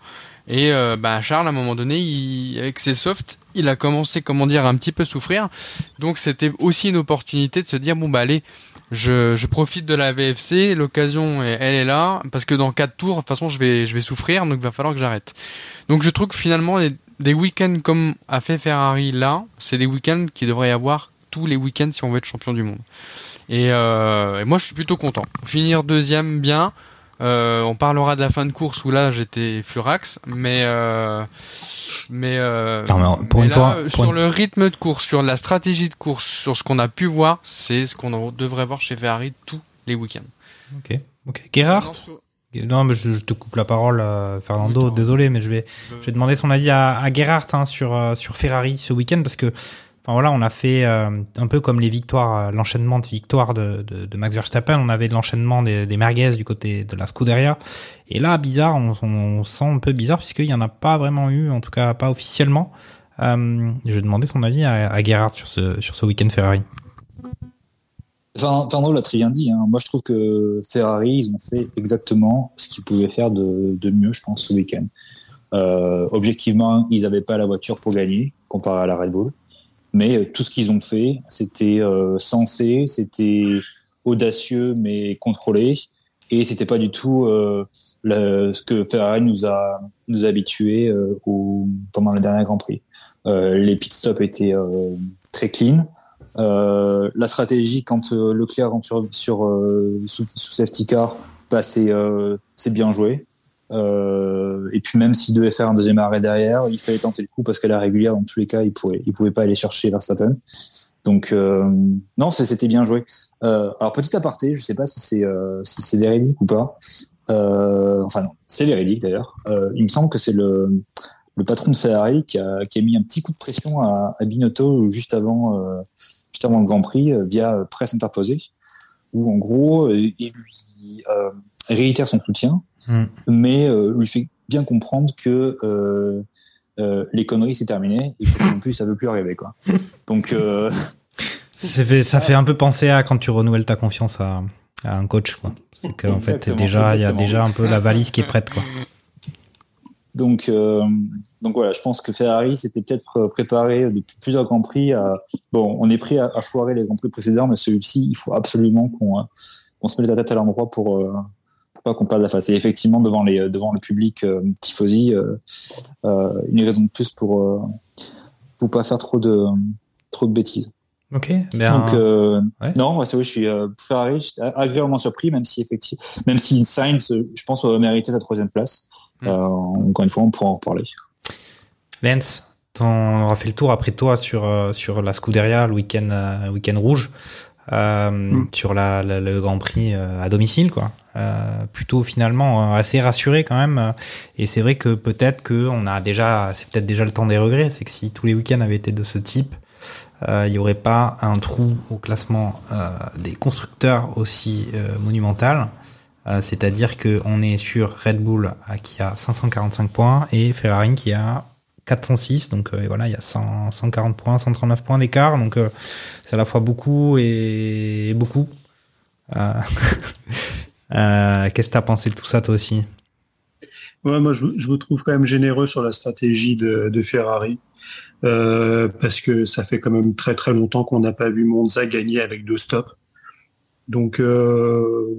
Et euh, ben, Charles, à un moment donné, il- avec ses softs, il a commencé, comment dire, un petit peu souffrir. Donc c'était aussi une opportunité de se dire, bon bah allez, je, profite de la VFC, l'occasion elle est là, parce que dans quatre tours, de toute façon je vais, je vais souffrir, donc il va falloir que j'arrête. Donc je trouve que finalement des week-ends comme a fait Ferrari là, c'est des week-ends qui devraient y avoir tous les week-ends si on veut être champion du monde. Et, et moi, je suis plutôt content. Finir deuxième, bien. Euh, on parlera de la fin de course où là j'étais furax, mais euh, mais, euh, pour une fois, sur le rythme de course, sur la stratégie de course, sur ce qu'on a pu voir, c'est ce qu'on devrait voir chez Ferrari tous les week-ends. Ok, ok. Gerhardt. Non, mais je, te coupe la parole, Fernando. désolé, mais je vais, je vais demander son avis à, à Gerhardt hein, sur sur Ferrari ce week-end parce que voilà, on a fait euh, un peu comme les victoires, euh, l'enchaînement de victoires de, de, Max Verstappen. On avait l'enchaînement des, merguez du côté de la Scuderia. Et là, bizarre, on, sent un peu bizarre puisqu'il n'y en a pas vraiment eu, en tout cas pas officiellement. Euh, je vais demander son avis à, à Gerhard sur ce, sur ce week-end Ferrari. Enfin, Fernando l'a très bien dit. Hein. Moi, je trouve que Ferrari, ils ont fait exactement ce qu'ils pouvaient faire de, de, mieux, je pense, ce week-end. Objectivement, ils n'avaient pas la voiture pour gagner comparé à la Red Bull. Mais euh, tout ce qu'ils ont fait, c'était euh, sensé, c'était audacieux mais contrôlé, et c'était pas du tout euh, le, ce que Ferrari nous a nous a habitués euh, au, pendant le dernier Grand Prix. Euh, les pit stops étaient très clean. la stratégie quand Leclerc rentre sur, sur sous, sous, safety car, bah c'est bien joué. Euh, et puis même s'il devait faire un deuxième arrêt derrière, il fallait tenter le coup parce qu'à la régulière, dans tous les cas, il pouvait, il pouvait pas aller chercher Verstappen. Donc euh, non, c'était bien joué. Euh, alors petit aparté, je sais pas si c'est euh, si c'est véridique ou pas. Euh, enfin non, c'est véridique d'ailleurs. Euh, il me semble que c'est le le patron de Ferrari qui a, qui a mis un petit coup de pression à, à Binotto juste avant juste avant le Grand Prix via presse interposée, où en gros il lui réitère son soutien, hmm. mais euh, lui fait bien comprendre que euh, euh, les conneries c'est terminé et que non plus ça veut plus arriver quoi. Donc ça fait, ça fait un peu penser à quand tu renouvelles ta confiance à, à un coach quoi. C'est qu'en fait déjà il y a déjà un peu la valise qui est prête quoi. Donc donc voilà, je pense que Ferrari s'était peut-être préparé depuis plusieurs grands prix. À... Bon, on est prêt à, à foirer les grands prix précédents, mais celui-ci, il faut absolument qu'on qu'on se mette la tête à l'endroit pour pas qu'on perde la face. Et effectivement, devant, les, devant le public euh, Tifosi, euh, euh, une raison de plus pour pour pas faire trop de trop de bêtises. Ok. Donc non, c'est oui, je suis Ferrari, je agréablement surpris, même si effectivement, même si Sainz, je pense, aurait mérité sa troisième place. Mm. encore une fois, on pourra en reparler. Lance, on aura fait le tour après toi sur sur la Scuderia le week-end week-end rouge. Euh, mm. sur la, le Grand Prix euh, à domicile, quoi. Euh, plutôt finalement assez rassuré quand même. Et c'est vrai que peut-être que on a déjà, c'est peut-être déjà le temps des regrets. C'est que si tous les week-ends avaient été de ce type, il n'y aurait pas un trou au classement des constructeurs aussi monumental. C'est-à-dire qu'on est sur Red Bull qui a 545 points et Ferrari qui a 406. Donc euh, voilà, il y a 140 points, 139 points d'écart. Donc euh, c'est à la fois beaucoup et, beaucoup. Euh, qu'est-ce que tu as pensé de tout ça toi aussi? Ouais, moi je, je, vous trouve quand même généreux sur la stratégie de, Ferrari. Euh, parce que ça fait quand même très très longtemps qu'on n'a pas vu Monza gagner avec deux stops. Donc, euh,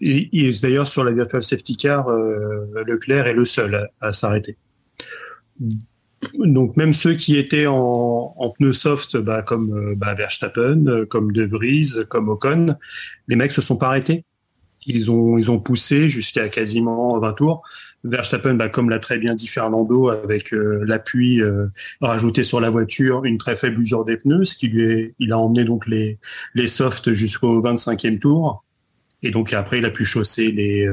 d'ailleurs sur la virtual safety car, euh, Leclerc est le seul à s'arrêter. Donc même ceux qui étaient en, en pneus soft, bah, comme euh, bah, Verstappen, euh, comme De Vries, comme Ocon, les mecs se sont pas arrêtés. Ils ont ils ont poussé jusqu'à quasiment 20 tours. Verstappen, bah, comme l'a très bien dit Fernando, avec euh, l'appui rajouté sur la voiture, une très faible usure des pneus, ce qui lui est, il a emmené donc les les softs jusqu'au 25e tour. Et donc après, il a pu chausser les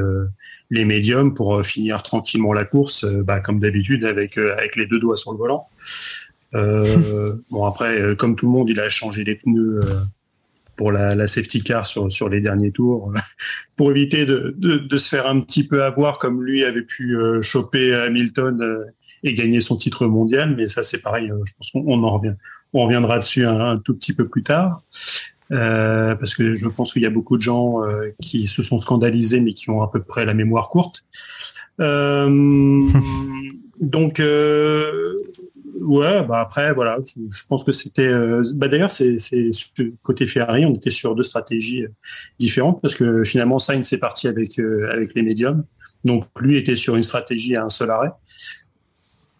les médiums pour euh, finir tranquillement la course, euh, bah, comme d'habitude avec euh, avec les deux doigts sur le volant. bon après, comme tout le monde, il a changé les pneus pour la, la, safety car sur, sur les derniers tours, pour éviter de, de, de, se faire un petit peu avoir comme lui avait pu choper Hamilton et gagner son titre mondial. Mais ça, c'est pareil, je pense qu'on en revient. On reviendra dessus un, un, tout petit peu plus tard. Euh, parce que je pense qu'il y a beaucoup de gens euh, qui se sont scandalisés, mais qui ont à peu près la mémoire courte. Euh, donc, ouais, bah après, voilà, je pense que c'était. bah d'ailleurs, c'est côté Ferrari, on était sur deux stratégies différentes parce que finalement, Sainz est parti avec avec les médiums, donc lui était sur une stratégie à un seul arrêt.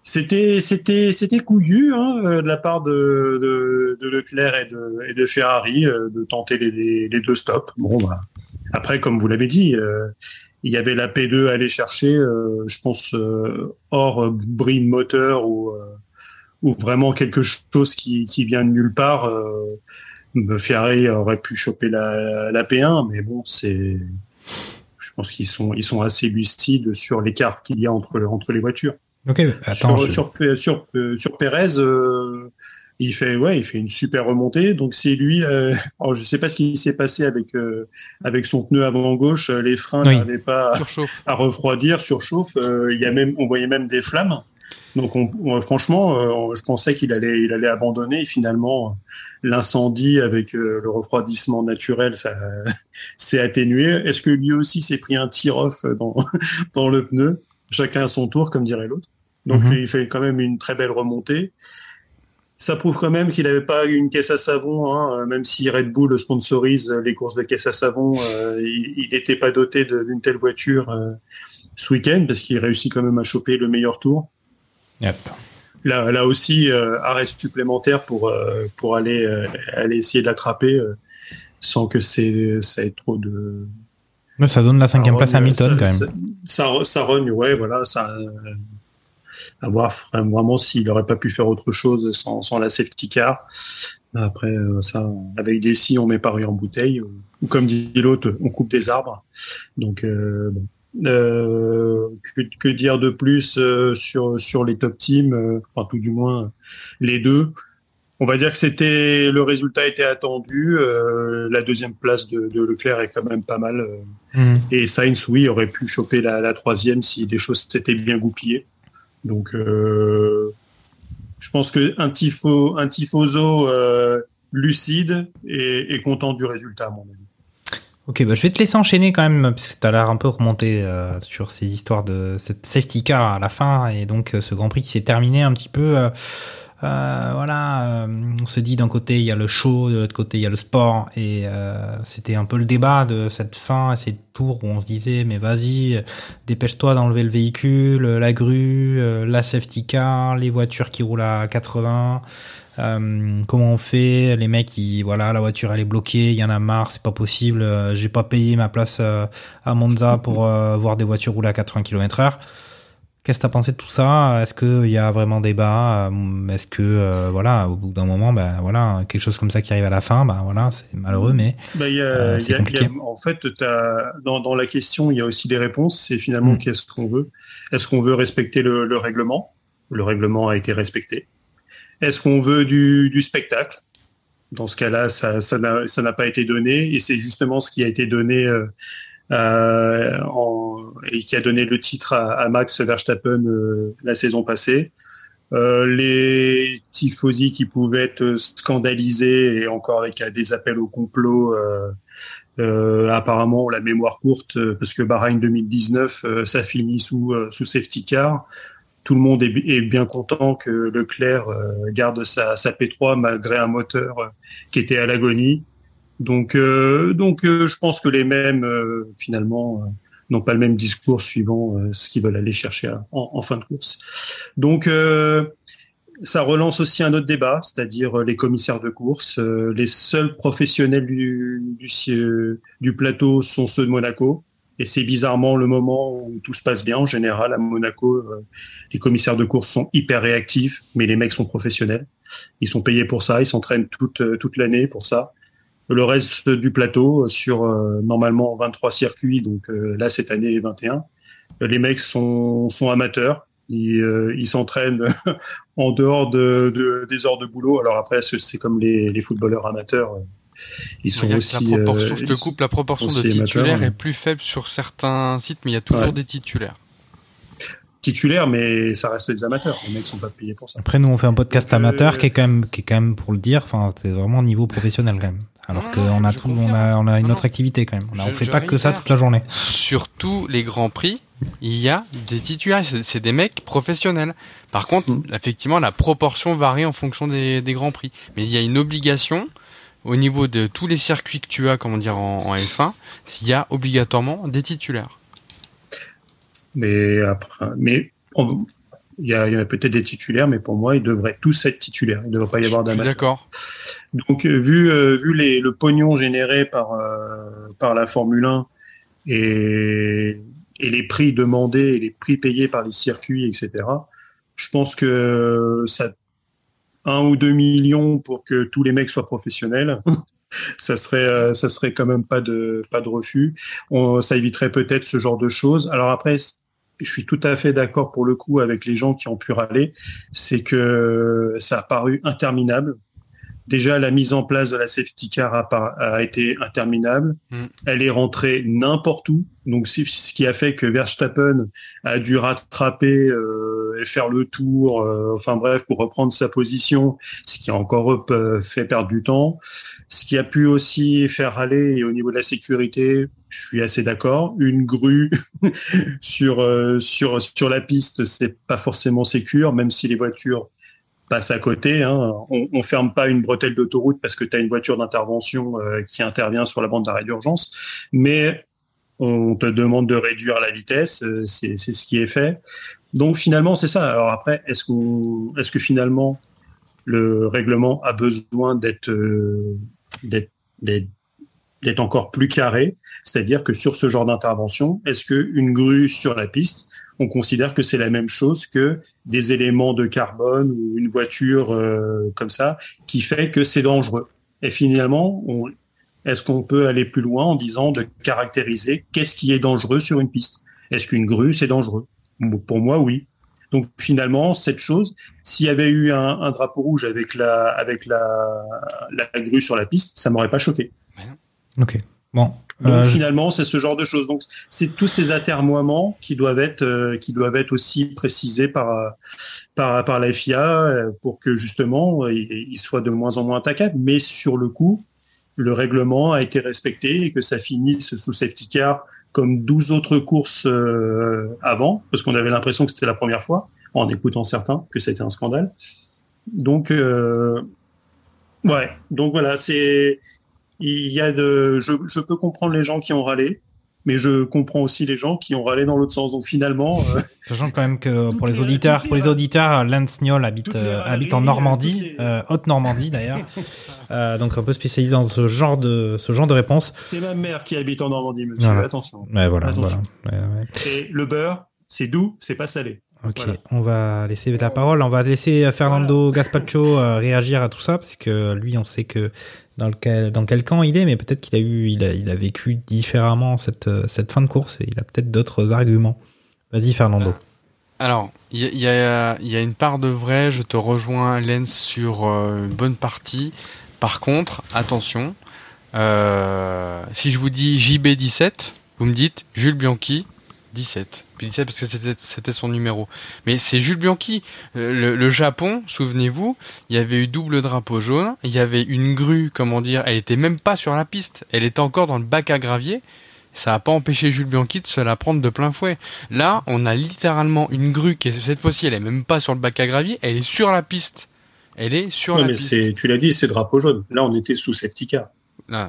C'était c'était c'était couillu hein, euh, de la part de, de, de Leclerc et de, et de Ferrari euh, de tenter les, les, deux stops. Bon bah après comme vous l'avez dit, euh, il y avait la P2 à aller chercher, je pense hors bris moteur ou ou vraiment quelque chose qui qui vient de nulle part. Ferrari aurait pu choper la, la P1, mais bon c'est je pense qu'ils sont ils sont assez lucides sur l'écart qu'il y a entre entre les voitures. Ok, attends. Sur, sur, sur, sur, Perez, euh, il fait ouais, il fait une super remontée. Donc c'est lui. Euh, alors je sais pas ce qui s'est passé avec euh, avec son pneu avant gauche. Les freins n'arrivaient pas à, refroidir, surchauffe. Euh, il y a même, on voyait même des flammes. Donc on, franchement, je pensais qu'il allait il allait abandonner. Et finalement, l'incendie avec le refroidissement naturel, ça s'est atténué. Est-ce que lui aussi s'est pris un tir-off dans dans le pneu? Chacun à son tour, comme dirait l'autre. Donc mhm. il fait quand même une très belle remontée. Ça prouve quand même qu'il n'avait pas une caisse à savon, hein, même si Red Bull sponsorise les courses de caisse à savon, euh, il n'était pas doté d'une telle voiture euh, ce week-end parce qu'il réussit quand même à choper le meilleur tour. Là, là aussi, euh, arrêt supplémentaire pour pour aller aller essayer de l'attraper sans que c'est ça ait trop de. ça donne la cinquième place à Hamilton quand même. Ça, ça, ça rogne, ouais, voilà, ça à voir vraiment s'il n'aurait pas pu faire autre chose sans, sans la safety car. Après, euh, ça, avec des si, on met Paris en bouteille. Ou comme dit l'autre, on coupe des arbres. Donc, euh, euh, que, que, dire de plus sur sur les top teams, enfin tout du moins les deux. On va dire que c'était le résultat était attendu. la deuxième place de, de, Leclerc est quand même pas mal. Mmh. Et Sainz, oui, aurait pu choper la, la troisième si les choses s'étaient bien goupillées. Donc, euh, je pense qu'un tifo, un tifoso euh, lucide et, content du résultat, à mon avis. Ok, bah je vais te laisser enchaîner quand même, parce que tu as l'air un peu remonté euh, sur ces histoires de cette safety car à la fin, et donc ce Grand Prix qui s'est terminé un petit peu voilà, euh, on se dit d'un côté il y a le show, de l'autre côté il y a le sport, et euh, c'était un peu le débat de cette fin, ces tours où on se disait mais vas-y, dépêche-toi d'enlever le véhicule, la grue, la safety car, les voitures qui roulent à 80. comment on fait? Les mecs, voilà, la voiture elle est bloquée, il y en a marre, c'est pas possible. J'ai pas payé ma place à Monza pour voir des voitures rouler à 80 km/h. Qu'est-ce que tu as pensé de tout ça? Est-ce qu'il y a vraiment débat? Euh, Est-ce que, euh, voilà, au bout d'un moment, ben, voilà, quelque chose comme ça qui arrive à la fin, ben, voilà, c'est malheureux, mais bah, c'est compliqué. en fait, dans, dans, la question, il y a aussi des réponses. C'est finalement mm. qu'est-ce qu'on veut? Est-ce qu'on veut respecter le, le, règlement? Le règlement a été respecté. Est-ce qu'on veut du, du spectacle? Dans ce cas-là, ça n'a ça n'a pas été donné, et c'est justement ce qui a été donné. Euh, en, et qui a donné le titre à, Max Verstappen euh, la saison passée. Euh, les tifosi qui pouvaient être scandalisés et encore avec des appels au complot, euh, euh, apparemment la mémoire courte parce que Bahreïn 2019 ça finit sous sous safety car. Tout le monde est, est bien content que Leclerc garde sa, sa P3 malgré un moteur qui était à l'agonie. Donc, donc je pense que les mêmes, finalement, n'ont pas le même discours suivant ce qu'ils veulent aller chercher en, fin de course. Donc, ça relance aussi un autre débat, c'est-à-dire les commissaires de course. les seuls professionnels du, du, plateau sont ceux de Monaco. Et c'est bizarrement le moment où tout se passe bien. En général, à Monaco, les commissaires de course sont hyper réactifs, mais les mecs sont professionnels. Ils sont payés pour ça, ils s'entraînent toute, toute l'année pour ça le reste du plateau sur euh, normalement 23 circuits, donc euh, là cette année 21. Les mecs sont, sont amateurs, ils euh, s'entraînent en dehors de, de, des heures de boulot. Alors après, c'est comme les, les, footballeurs amateurs. Ils sont aussi. La proportion, je te coupe, la proportion de titulaires est plus faible sur certains sites, mais il y a toujours des titulaires titulaires, mais ça reste des amateurs. Les mecs sont pas payés pour ça. Après, nous, on fait un podcast amateur qui est quand même, qui est quand même pour le dire. Enfin, c'est vraiment niveau professionnel quand même. Alors qu'on a tout, on a, on a une autre activité quand même. On, ne fait pas que ça toute la journée. Sur tous les grands prix, il y a des titulaires. C'est des mecs professionnels. Par contre, hmm. effectivement, la proportion varie en fonction des, des, grands prix. Mais il y a une obligation au niveau de tous les circuits que tu as, comment dire, en, en F1, il y a obligatoirement des titulaires. Mais après, mais Il y a, a peut-être des titulaires, mais pour moi, ils devraient tous être titulaires. Il ne devrait pas y avoir d'amateurs. D'accord. Donc, vu, vu les, le pognon généré par, par la Formule 1 et, et les prix demandés et les prix payés par les circuits, etc., je pense que ça, un ou deux millions pour que tous les mecs soient professionnels, ça serait, ça serait quand même pas de, pas de refus. On, ça éviterait peut-être ce genre de choses. Alors après, je suis tout à fait d'accord pour le coup avec les gens qui ont pu râler, c'est que ça a paru interminable. Déjà, la mise en place de la safety car a, a été interminable. Mm. Elle est rentrée n'importe où. Donc, ce qui a fait que Verstappen a dû rattraper euh, et faire le tour. euh, enfin bref, pour reprendre sa position, ce qui a encore euh, fait perdre du temps. Ce qui a pu aussi faire râler, et au niveau de la sécurité, je suis assez d'accord. Une grue sur euh, sur sur la piste, c'est pas forcément sécure, même si les voitures passe à côté. Hein. On, on ferme pas une bretelle d'autoroute parce que tu as une voiture d'intervention euh, qui intervient sur la bande d'arrêt d'urgence, mais on te demande de réduire la vitesse. euh, C'est ce qui est fait. Donc finalement, c'est ça. Alors après, est-ce est-ce que finalement le règlement a besoin d'être d'être encore plus carré, c'est-à-dire que sur ce genre d'intervention, est-ce que une grue sur la piste, on considère que c'est la même chose que des éléments de carbone ou une voiture euh, comme ça, qui fait que c'est dangereux? Et finalement, est-ce qu'on peut aller plus loin en disant de caractériser qu'est-ce qui est dangereux sur une piste? Est-ce qu'une grue, c'est dangereux? Pour moi, oui. Donc finalement, cette chose, s'il y avait eu un, un drapeau rouge avec la avec la, la grue sur la piste, ça m'aurait pas choqué. Ok. Bon. Donc euh, finalement, c'est ce genre de choses. Donc c'est tous ces atermoiements qui doivent être euh, qui doivent être aussi précisés par par par la FIA euh, pour que justement ils ils soient de moins en moins attaquables. Mais sur le coup, le règlement a été respecté et que ça finisse sous safety car comme 12 autres courses euh, avant, parce qu'on avait l'impression que c'était la première fois, en écoutant certains, que c'était un scandale. Donc, euh, ouais, donc voilà, c'est il y a de, je, je peux comprendre les gens qui ont râlé, mais je comprends aussi les gens qui ont râlé dans l'autre sens. Donc finalement, euh, Sachant quand même que pour les auditeurs, pour les auditeurs, Lance Niol habite, euh, habite en Normandie, euh, haute Normandie d'ailleurs, euh, donc un peu spécialisé dans ce genre de ce genre de réponse. c'est ma mère qui habite en Normandie, monsieur. Voilà. Attention. Ouais, voilà, Attention. voilà. Ouais, ouais. Et le beurre, c'est doux, c'est pas salé. Ok, Voilà. on va laisser la parole. On va laisser Fernando Gaspacho euh, réagir à tout ça parce que lui, on sait que dans quel camp il est, mais peut-être qu'il a eu, il a, vécu différemment cette euh, cette fin de course et il a peut-être d'autres arguments. Vas-y, Fernando. Alors, il y, a- il y a, il y a une part de vrai, je te rejoins, Lens, sur euh, une bonne partie. Par contre, attention, euh, si je vous dis JB17, vous me dites Jules Bianchi 17. Puis 17 parce que c'était- son numéro. Mais c'est Jules Bianchi. Euh, Le, le Japon, souvenez-vous, il y avait eu double drapeau jaune, il y avait une grue, comment dire, elle était même pas sur la piste, elle était encore dans le bac à gravier. Ça n'a pas empêché Jules Bianchi de se la prendre de plein fouet. Là, on a littéralement une grue qui, est- cette fois-ci, elle est même pas sur le bac à gravier, elle est sur la piste. Elle est sur la mais piste. tu l'as dit, c'est drapeau jaune. Là, on était sous safety car.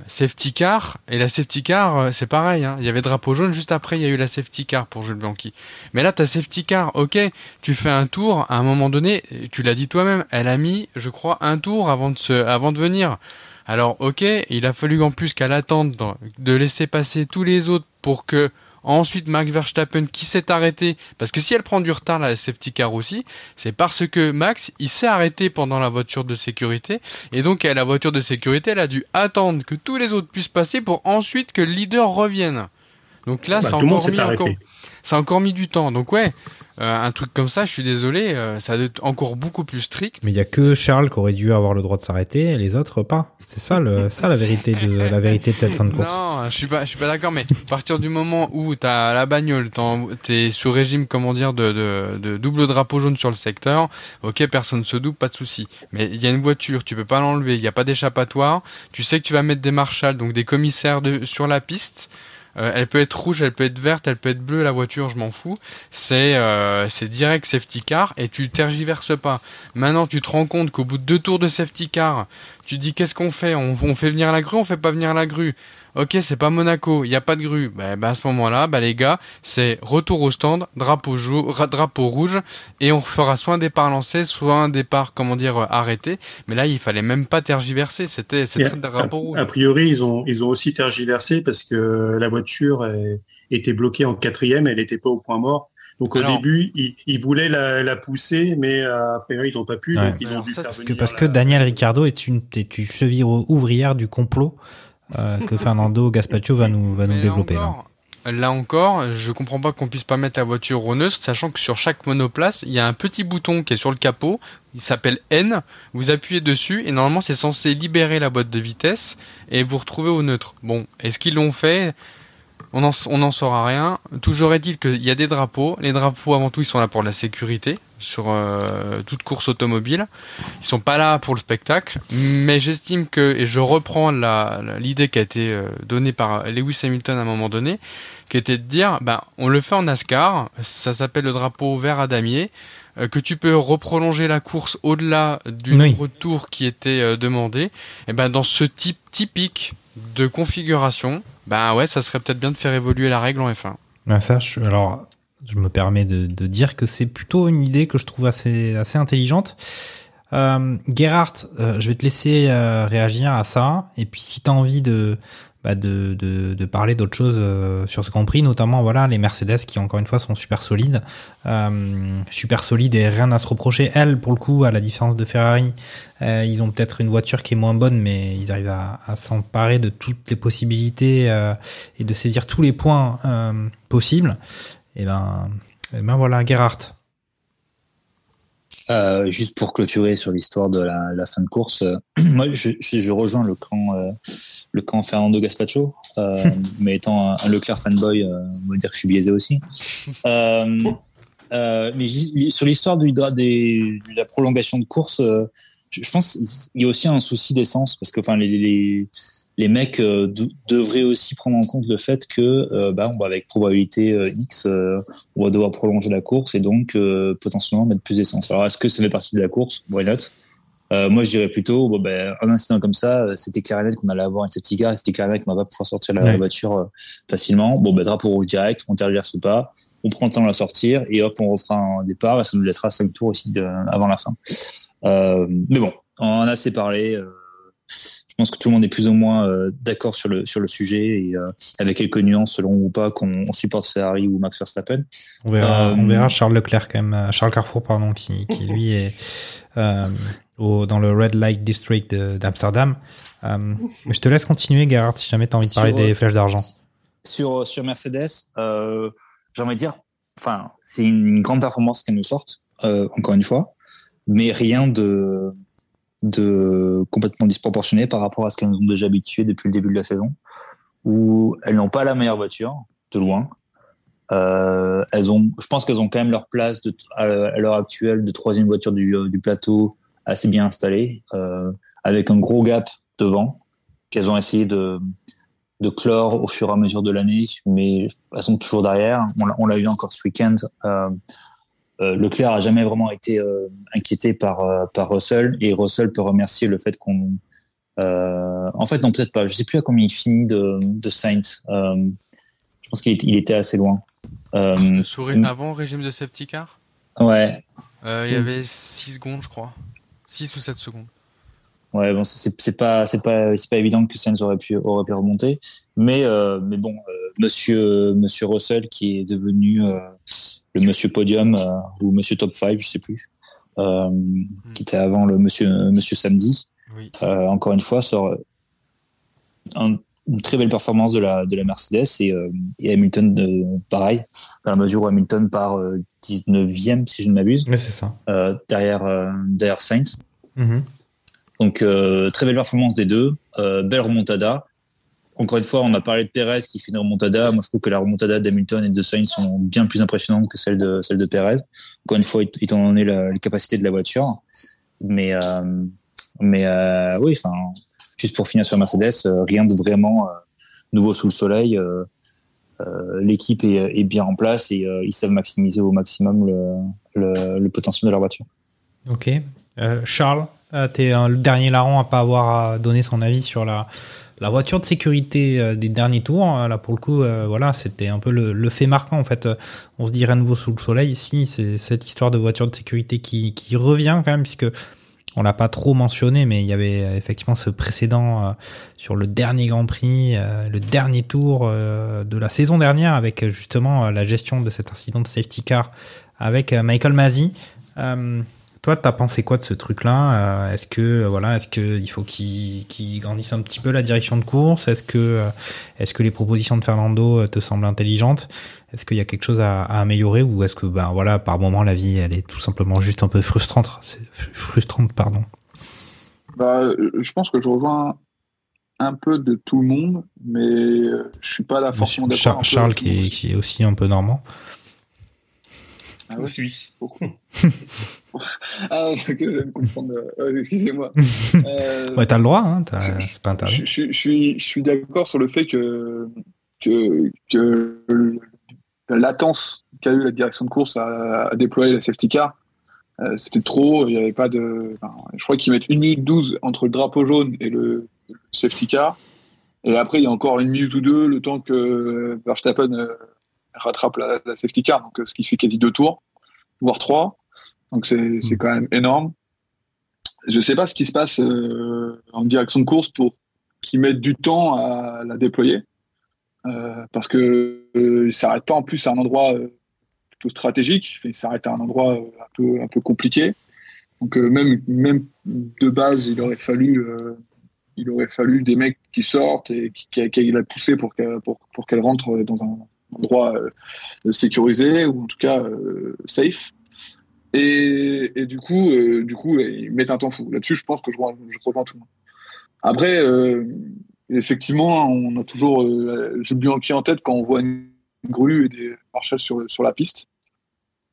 Safety car, et la safety car, euh, c'est pareil. hein. Il y avait drapeau jaune, juste après, il y a eu la safety car pour Jules Bianchi. Mais là, ta safety car, ok, tu fais un tour, à un moment donné, tu l'as dit toi-même, elle a mis, je crois, un tour avant de, se, avant de venir. Alors, ok, il a fallu en plus qu'elle attende de laisser passer tous les autres pour que ensuite Max Verstappen qui s'est arrêté, parce que si elle prend du retard la safety car aussi, c'est parce que Max il s'est arrêté pendant la voiture de sécurité et donc la voiture de sécurité elle a dû attendre que tous les autres puissent passer pour ensuite que le leader revienne. Donc là, Bah, ça a encore mis encore, ça a encore mis du temps. Donc ouais, euh, un truc comme ça, je suis désolé, euh, ça doit être encore beaucoup plus strict. Mais il y a que Charles qui aurait dû avoir le droit de s'arrêter et les autres pas. C'est ça le, ça la vérité de la vérité de cette fin de course. Non, je suis pas, je suis pas d'accord, mais à partir du moment où t'as la bagnole, t'es sous régime, comment dire, de, de, de double drapeau jaune sur le secteur, ok, personne se double, pas de souci. Mais il y a une voiture, tu peux pas l'enlever, il n'y a pas d'échappatoire, tu sais que tu vas mettre des marshals, donc des commissaires de, sur la piste. Euh, elle peut être rouge, elle peut être verte, elle peut être bleue, la voiture, je m'en fous. C'est euh, direct safety car et tu tergiverses pas. Maintenant, tu te rends compte qu'au bout de deux tours de safety car, Tu dis qu'est-ce qu'on fait? On, on, fait venir la grue, on fait pas venir la grue. Ok, c'est pas Monaco, il n'y a pas de grue. Bah, bah, à ce moment-là, bah, les gars, c'est retour au stand, drapeau, drapeau rouge, et on fera soit un départ lancé, soit un départ, comment dire, arrêté. Mais là, il fallait même pas tergiverser, c'était drapeau rouge. A priori, ils ont, ils ont aussi tergiversé parce que la voiture était bloquée en quatrième, elle n'était pas au point mort. Donc au début, ils, voulaient la, pousser, mais euh, après ils n'ont pas pu. Donc ils ont dû parce que, parce que Daniel Ricciardo est une, est une cheville ouvrière du complot euh, que Fernando Gaspacho va nous, va nous développer. là. là encore, je comprends pas qu'on puisse pas mettre la voiture ronneuse, sachant que sur chaque monoplace, il y a un petit bouton qui est sur le capot, il s'appelle N, vous appuyez dessus et normalement c'est censé libérer la boîte de vitesse et vous retrouver au neutre. Bon, est-ce qu'ils l'ont fait? On n'en saura rien. Toujours est-il qu'il y a des drapeaux. Les drapeaux, avant tout, ils sont là pour la sécurité sur euh, toute course automobile. Ils sont pas là pour le spectacle. Mais j'estime que, et je reprends l'idée qui a été euh, donnée par Lewis Hamilton à un moment donné, qui était de dire, ben, on le fait en NASCAR. Ça s'appelle le drapeau vert à damier euh, que tu peux reprolonger la course au-delà du nombre de tours qui était demandé, et ben dans ce type typique de configuration, bah ouais, ça serait peut-être bien de faire évoluer la règle en F1. Ben ça, je, alors, je me permets de, dire que c'est plutôt une idée que je trouve assez, assez intelligente. Euh, Gerhardt, euh, je vais te laisser euh, réagir à ça. Et puis, si tu as envie de, bah, de, parler d'autres choses euh, sur ce Grand Prix, notamment voilà les Mercedes qui encore une fois sont super solides, euh, super solides et rien à se reprocher. Elles, pour le coup, à la différence de Ferrari, euh, ils ont peut-être une voiture qui est moins bonne, mais ils arrivent à, s'emparer de toutes les possibilités euh, et de saisir tous les points possibles. Et ben, et ben voilà, Gerhardt. Euh, juste pour clôturer sur l'histoire de la, la, fin de course, moi je, je, je, rejoins le camp euh, le camp Fernando Gaspacho, euh, mais étant un, Leclerc fanboy, euh, on va dire que je suis biaisé aussi. Euh, mais sur l'histoire de, la prolongation de course, je pense qu'il y a aussi un souci d'essence parce que enfin les, les, les mecs devraient aussi prendre en compte le fait que bah, on va avec probabilité X on va devoir prolonger la course et donc potentiellement mettre plus d'essence. Alors est-ce que ça fait partie de la course? Why not? Euh, moi, je dirais plutôt, bon, ben, un incident comme ça, euh, c'était clair et net qu'on allait avoir un safety car, c'était clair et net qu'on va pas pouvoir sortir la, voiture euh, facilement. Bon, ben, drapeau rouge direct, on ou pas, on prend le temps de la sortir et hop, on refera un départ et ça nous laissera cinq tours aussi de, avant la fin. Euh, mais bon, on en a assez parlé. Je pense que tout le monde est plus ou moins d'accord sur le sur le sujet et avec quelques nuances selon ou pas qu'on supporte Ferrari ou Max Verstappen. On verra, on verra Charles Leclerc quand même, Charles Carrefour pardon, qui, qui lui est au, dans le Red Light District d'Amsterdam. Euh, je te laisse continuer, Gerhard, si jamais tu as envie de parler des flèches d'argent. Sur, sur Mercedes, euh, j'aimerais dire, enfin, c'est une grande performance qu'elle nous sorte, euh, encore une fois, mais rien de, de complètement disproportionné par rapport à ce qu'elles ont déjà habitués depuis le début de la saison, où elles n'ont pas la meilleure voiture, de loin. Euh, elles ont, je pense qu'elles ont quand même leur place à, l'heure actuelle de troisième voiture du, du plateau assez bien installées, euh, avec un gros gap devant, qu'elles ont essayé de, de clore au fur et à mesure de l'année, mais elles sont toujours derrière. On l'a vu encore ce week-end. Euh, euh, Leclerc a jamais vraiment été euh, inquiété par euh, par Russell et Russell peut remercier le fait qu'on euh, en fait non peut-être pas. Je sais plus à combien il finit de, de Sainz. Je pense qu'il il était assez loin. Euh, avant régime de safety car? Ouais. Il y avait 6 secondes je crois. 6 ou 7 secondes. Ouais, bon, c'est pas, c'est pas, c'est pas évident que Sainz aurait pu, aurait pu remonter, mais, euh, mais bon, euh, Monsieur, Monsieur Russell qui est devenu euh, le Monsieur Podium ou Monsieur Top 5, je sais plus, hmm. qui était avant le Monsieur, Monsieur Samedi. encore une fois, sort une très belle performance de la, de la Mercedes et, et Hamilton, pareil, dans la mesure où Hamilton part 19e, si je ne m'abuse. Mais c'est ça. derrière, derrière Sainz. Mhm. Donc, euh, très belle performance des deux. Euh, belle remontada. Encore une fois, on a parlé de Perez qui fait une remontada. Moi, je trouve que la remontada d'Hamilton et de Sainz sont bien plus impressionnantes que celle de, celle de Perez. Encore une fois, étant donné la, les capacités de la voiture. Mais, euh, mais oui, enfin, juste pour finir sur Mercedes, rien de vraiment nouveau sous le soleil. L'équipe est, bien en place et ils savent maximiser au maximum le, potentiel de leur voiture. Ok. Euh, Charles, Euh, T'es euh, le dernier larron à pas avoir euh, donné son avis sur la, la voiture de sécurité euh, des derniers tours. Euh, Là, pour le coup, euh, voilà, c'était un peu le, fait marquant. En fait, Euh, on se dit nouveau sous le soleil ici. C'est cette histoire de voiture de sécurité qui, qui revient quand même, puisque on l'a pas trop mentionné, mais il y avait effectivement ce précédent sur le dernier Grand Prix, le dernier tour de la saison dernière, avec justement la gestion de cet incident de safety car avec Michael Masi. Toi, t'as pensé quoi de ce truc-là Euh, Est-ce que euh, voilà, est-ce que il faut qu'il grandisse un petit peu la direction de course? Est-ce que euh, est-ce que les propositions de Fernando te semblent intelligentes? Est-ce qu'il y a quelque chose à, à améliorer ou est-ce que ben voilà, par moment la vie elle est tout simplement juste un peu frustrante, frustrante pardon? Bah, je pense que je rejoins un peu de tout le monde, mais je suis pas là forcément d'accord. Char- Charles est, qui est aussi un peu normand. Ah ouais Suisse. Ah, ok, je vais me comprendre. Euh, Excusez-moi. Euh, Ouais, t'as le droit, hein, c'est pas interdit. je, je- je suis, je suis d'accord sur le fait que, que, que le- la latence qu'a eu la direction de course à, à déployer la safety car, euh, c'était trop. Il n'y avait pas de. enfin, je crois qu'ils mettent 1 minute 12 entre le drapeau jaune et le, le safety car. Et après, il y a encore une minute ou deux le temps que Verstappen euh, rattrape la, la safety car, donc, euh, ce qui fait quasi deux tours, voire trois. Donc c'est c'est quand même énorme. Je sais pas ce qui se passe euh, en direction de course pour qu'ils mettent du temps à la déployer. Euh, parce que euh, il s'arrête pas en plus à un endroit euh, plutôt stratégique, Enfin, il s'arrête à un endroit euh, un peu un peu compliqué. Donc euh, même même de base, il aurait fallu euh, il aurait fallu des mecs qui sortent et qui, qui, qui la pousser pour qu'elle pour, pour qu'elle rentre dans un endroit euh, sécurisé ou en tout cas euh, safe. Et, du coup, euh, du coup, ils mettent un temps fou. Là-dessus, je pense que je, je rejoins tout le monde. Après, euh, effectivement, on a toujours euh, Jules Bianchi en tête quand on voit une grue et des marshals sur, sur la piste.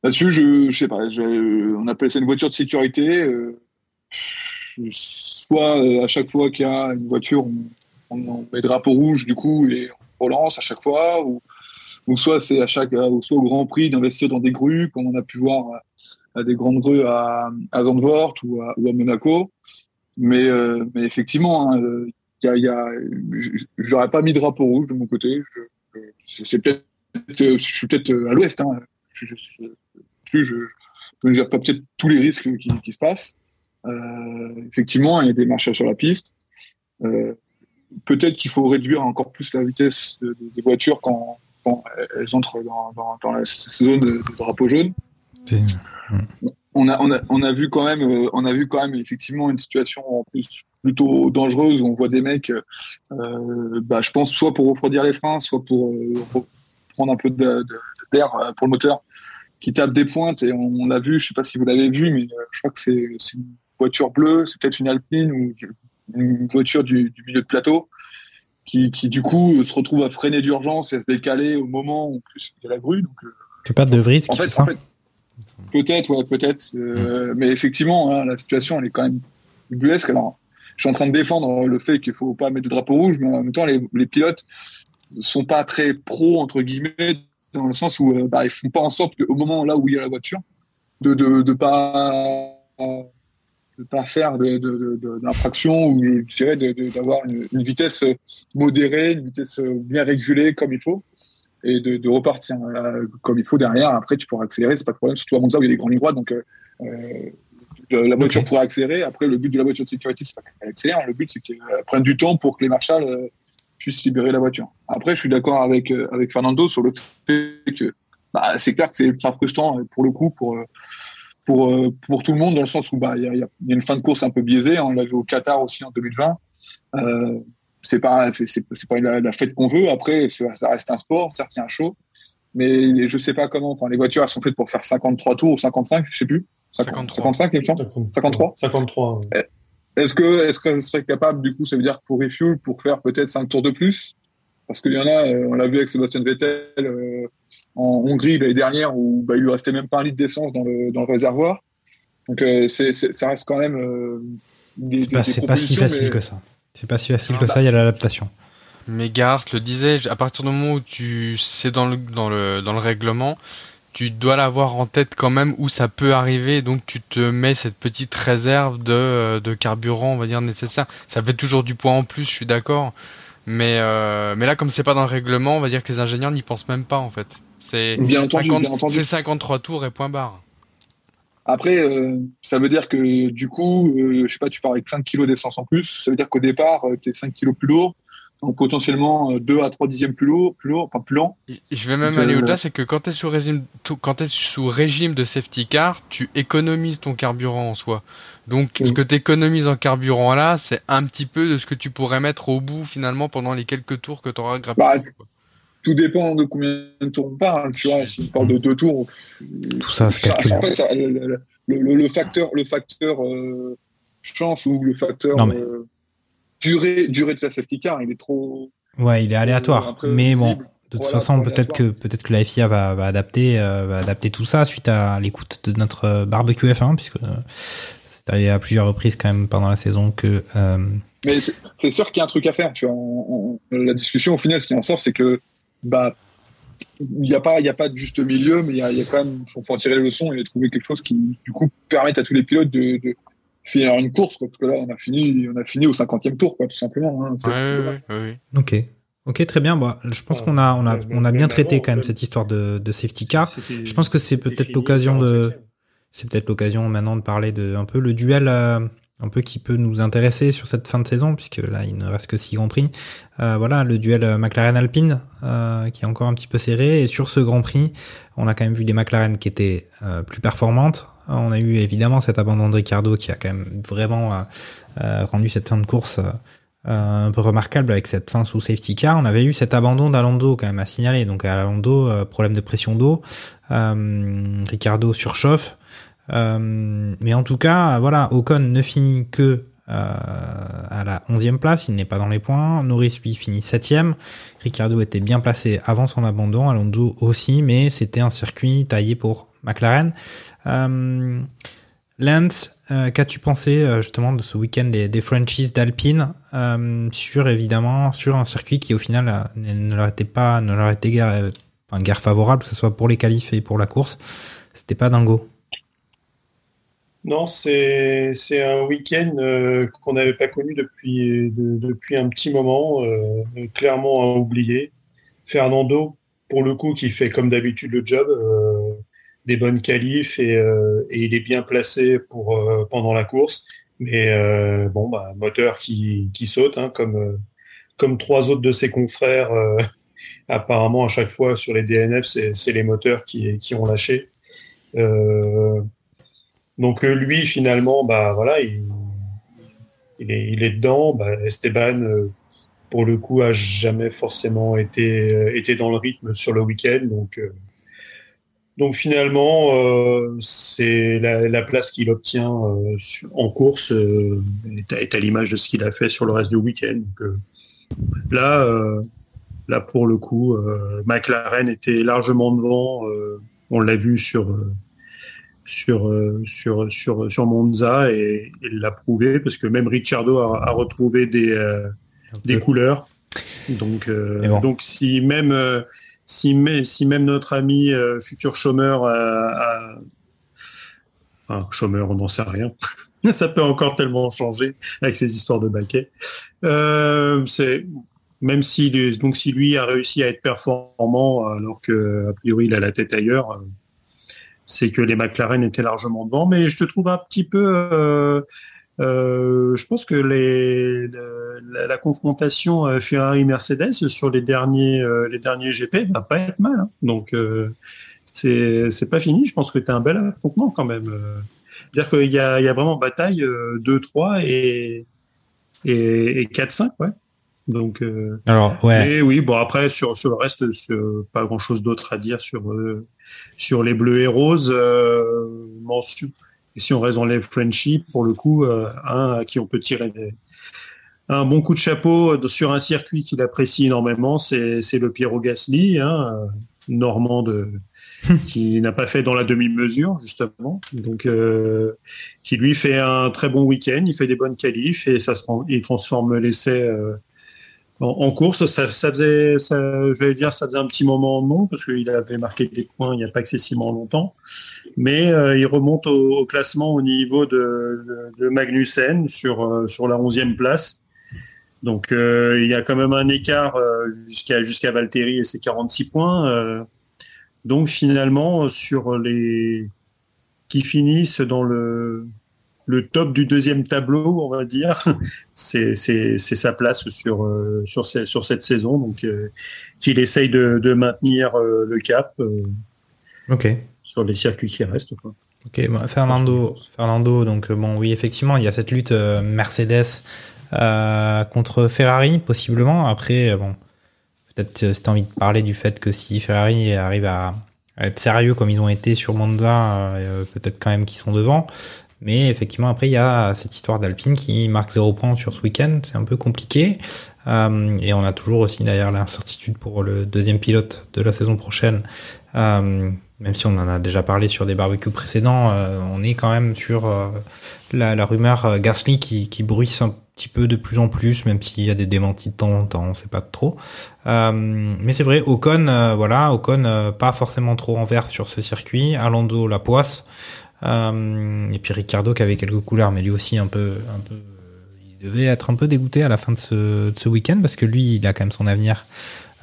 Là-dessus, je, je sais pas, on appelle ça une voiture de sécurité. soit à chaque fois qu'il y a une voiture, on, on met drapeau rouge du coup et on relance à chaque fois, ou soit c'est à chaque, ou soit au Grand Prix d'investir dans des grues, comme on a pu voir à, à des grandes grues à, à Zandvoort ou à, Monaco. Mais, euh, mais effectivement, hein, euh, y a, y a, n'aurais pas mis drapeau rouge de mon côté. Je- c'est peut-être, euh, je suis peut-être à l'ouest. Hein. Je, ne gère pas peut-être tous les risques qui, se passent. Euh, effectivement, il y a des marcheurs sur la piste. Euh, peut-être qu'il faut réduire encore plus la vitesse de- de- des voitures quand, quand elles entrent dans, dans, dans la zone de, de drapeau jaune. On a, on, a, on a vu quand même, euh, on a vu quand même effectivement une situation en plus plutôt dangereuse où on voit des mecs, euh, bah, je pense soit pour refroidir les freins, soit pour euh, prendre un peu d'air euh, pour le moteur, qui tape des pointes et on, on l'a vu, je sais pas si vous l'avez vu, mais euh, je crois que c'est c'est une voiture bleue, c'est peut-être une Alpine ou une voiture du, du milieu de plateau qui, qui du coup se retrouve à freiner d'urgence et à se décaler au moment où il y a la grue. Donc, euh, C'est pas De Vries en qui fait, fait ça en fait, peut-être, ouais, peut-être. euh, Mais effectivement, hein, la situation, elle est quand même ubuesque. Alors, je suis en train de défendre le fait qu'il faut pas mettre de drapeau rouge, mais en même temps, les, les pilotes sont pas très pro entre guillemets dans le sens où euh, bah, ils font pas en sorte qu'au moment là où il y a la voiture, de de, de pas de pas faire d'infraction ou je dirais d'avoir une, une vitesse modérée, une vitesse bien régulée comme il faut et de, de repartir euh, comme il faut derrière. Après, tu pourras accélérer, c'est pas de problème, surtout à Monza où il y a des grandes lignes droites, donc euh, euh, la voiture pourra accélérer. Après, le but de la voiture de sécurité, c'est pas qu'elle accélère, le but c'est qu'elle prenne du temps pour que les marshals euh, puissent libérer la voiture. Après, je suis d'accord avec avec Fernando sur le fait que bah, c'est clair que c'est ultra frustrant pour le coup pour euh, pour euh, pour tout le monde dans le sens où bah il y a, il y a- y a une fin de course un peu biaisée. hein. On l'a vu au Qatar aussi en 2020. Euh, c'est pas c'est c'est c'est pas la, la fête qu'on veut. Après, c'est- ça reste un sport. Certes, il y a un show, mais je sais pas comment. Enfin, les voitures elles sont faites pour faire 53 tours ou 55, je sais plus. 50, 55, il me semble. 53. 53. Est-ce que est-ce que serait capable du coup, ça veut dire qu'il faut refuel pour faire peut-être 5 tours de plus? Parce qu'il y en a, euh, on l'a vu avec Sébastien Vettel euh, en Hongrie l'année dernière où bah, il lui restait même pas un litre d'essence dans le dans le réservoir. Donc euh, c'est c'est- ça reste quand même. Euh, des, C'est pas, des c'est pas si facile mais- que ça. C'est pas si facile Ah, que bah, ça, il y a c'est- l'adaptation. Mais Gart le disait, à partir du moment où tu c'est dans le dans le dans le règlement tu dois l'avoir en tête quand même où ça peut arriver, donc tu te mets cette petite réserve de, de carburant, on va dire nécessaire. Ça fait toujours du poids en plus, je suis d'accord, mais euh, mais là comme c'est pas dans le règlement, on va dire que les ingénieurs n'y pensent même pas en fait. C'est Bien entendu, 50 bien entendu. c'est 53 tours et point barre. Après, euh, ça veut dire que du coup, euh, je sais pas, tu pars avec 5 kilos d'essence en plus. Ça veut dire qu'au départ, tu es 5 kilos plus lourd. Donc potentiellement euh, 2 à 3 dixièmes plus lourd, plus lourd, enfin plus lent. Je vais même Donc, aller euh, au-delà, c'est que quand tu es sous régime, quand t'es sous régime de safety car, tu économises ton carburant en soi. Donc ce que tu économises en carburant là, c'est un petit peu de ce que tu pourrais mettre au bout finalement pendant les quelques tours que tu auras grappé. Bah, tout dépend de combien de tours on parle. Tu vois, si on parle de deux tours, Tout ça se calcule. en fait, ça- le, le- le- le facteur, le facteur euh, chance ou le facteur Non, mais- euh, durée, durée de sa safety car, il est trop. Ouais, il est aléatoire. Mais bon, de toute Voilà, façon, peut-être que peut-être que la FIA va, va adapter euh, va adapter tout ça suite à l'écoute de notre barbecue F1 puisque c'est arrivé à plusieurs reprises quand même pendant la saison que Mais c'est c'est sûr qu'il y a un truc à faire. Tu vois, On- on- la discussion au final, ce qui en sort, c'est que bah il n'y a pas il y a pas de juste milieu, mais il y a, il y a quand même faut, faut en tirer les leçons et trouver quelque chose qui du coup permette à tous les pilotes de, de finir une course, quoi, parce que là on a fini on a fini au 50e tour, quoi, tout simplement. hein. C'est- Ouais, ouais, ouais, ouais. Ok. Ok, très bien. Bon, je pense qu'on a, on a, on a bien traité quand même cette histoire de, de safety car. Je pense que c'est peut-être l'occasion de, c'est peut-être l'occasion maintenant de parler de un peu le duel, euh, un peu qui peut nous intéresser sur cette fin de saison, puisque là il ne reste que six grands prix. Euh, voilà, le duel euh, McLaren-Alpine euh, qui est encore un petit peu serré. Et sur ce Grand Prix, on a quand même vu des McLaren qui étaient plus performantes. On a eu évidemment cet abandon de Ricardo qui a quand même vraiment rendu cette fin de course. un peu remarquable avec cette fin sous safety car. On avait eu cet abandon d'Alonso quand même à signaler. Donc à euh, problème de pression d'eau. Ricardo surchauffe. Euh, mais en tout cas, voilà, Ocon ne finit que euh, à la 11e place, il n'est pas dans les points. Norris lui finit 7e. Ricardo était bien placé avant son abandon, Alonso aussi, mais c'était un circuit taillé pour McLaren. Euh, Lance, qu'as-tu pensé justement de ce week-end des, franchises d'Alpine sur évidemment sur un circuit qui au final ne leur était pas ne leur était guère, enfin, favorable que ce soit pour les qualifs et pour la course? C'était pas dingo Non, c'est un week-end euh, qu'on n'avait pas connu depuis de- depuis un petit moment, euh, clairement à oublier. Fernando, pour le coup, qui fait comme d'habitude le job, euh, des bonnes qualifs et, euh, et il est bien placé pour euh, pendant la course. Mais euh, bon, bah, moteur qui qui saute, hein, comme comme trois autres de ses confrères. apparemment, à chaque fois sur les DNF, c'est c'est les moteurs qui qui ont lâché. Euh, donc euh, lui, finalement, bah voilà, il, est, il est dedans. Bah, Esteban, euh, pour le coup, a jamais forcément été, euh, été dans le rythme sur le week-end. Donc, donc finalement, c'est la, la place qu'il obtient en course est, à- à l'image de ce qu'il a fait sur le reste du week-end. Là, là, pour le coup, McLaren était largement devant. on l'a vu sur sur, euh, sur, sur, sur Monza et il l'a prouvé parce que même Ricciardo a, a retrouvé des, euh, des couleurs. Donc, euh, bon. donc si même, si, même notre ami euh, futur chômeur a, chômeur, on n'en sait rien. Ça peut encore tellement changer avec ces histoires de baquets. Euh, c'est même si donc si lui a réussi à être performant alors que a priori il a la tête ailleurs, c'est que les McLaren étaient largement devant. Mais je te trouve un petit peu. euh, euh, je pense que les, le- la, la confrontation euh, Ferrari-Mercedes sur les derniers, euh, les derniers GP va pas être mal. hein. Donc, euh, c'est pas fini. Je pense que tu as un bel affrontement quand même. C'est-à-dire qu'il y y a vraiment bataille euh, 2-3 et, et, et 4-5, ouais. Donc, euh, Alors, ouais. mais oui, bon, après, sur, sur le reste, sur- pas grand chose d'autre à dire sur, euh, sur les bleus et roses. Euh, et si on reste dans les Frenchies, pour le coup, euh, un à qui on peut tirer des- un bon coup de chapeau sur un circuit qu'il apprécie énormément, c'est c'est le Piero Gasly, hein, euh, normand de, qui n'a pas fait dans la demi-mesure, justement. Donc, euh, qui lui fait un très bon week-end, il fait des bonnes qualifs et ça se, il transforme l'essai. euh, En, course, ça, faisait, ça, je vais dire, ça faisait un petit moment non, parce qu'il avait marqué des points il n'y a pas excessivement longtemps. Mais euh, il remonte au, classement au niveau de, de, Magnussen sur, euh, sur la 11e place. Donc euh, il y a quand même un écart jusqu'à jusqu'à Valtteri et ses 46 points. donc finalement, sur les qui finissent dans le le top du deuxième tableau, on va dire. c'est sa place sur, euh, sur, sur cette saison. Donc, euh, qu'il essaye de, de maintenir euh, le cap ok sur les circuits qui restent. Ok, Fernando, Fernando, donc bon, oui, effectivement, il y a cette lutte Mercedes contre Ferrari, possiblement. Après, bon, peut-être si tu as envie de parler du fait que si Ferrari arrive à, être sérieux comme ils ont été sur Monza, peut-être quand même qu'ils sont devant. Mais effectivement, après, il y a cette histoire d'Alpine qui marque zéro point sur ce week-end. C'est un peu compliqué. Euh, et on a toujours aussi d'ailleurs l'incertitude pour le deuxième pilote de la saison prochaine. Euh, même si on en a déjà parlé sur des barbecues précédents, euh, on est quand même sur euh, la, la, rumeur Gasly qui, qui bruisse un petit peu de plus en plus, même s'il y a des démentis de temps en temps, on sait pas trop. mais c'est vrai, Ocon, voilà, Ocon pas forcément trop en vert sur ce circuit. Alonso la poisse. Euh, et puis Ricardo qui avait quelques couleurs, mais lui aussi un peu, un peu, il devait être un peu dégoûté à la fin de ce, week-end parce que lui, il a quand même son avenir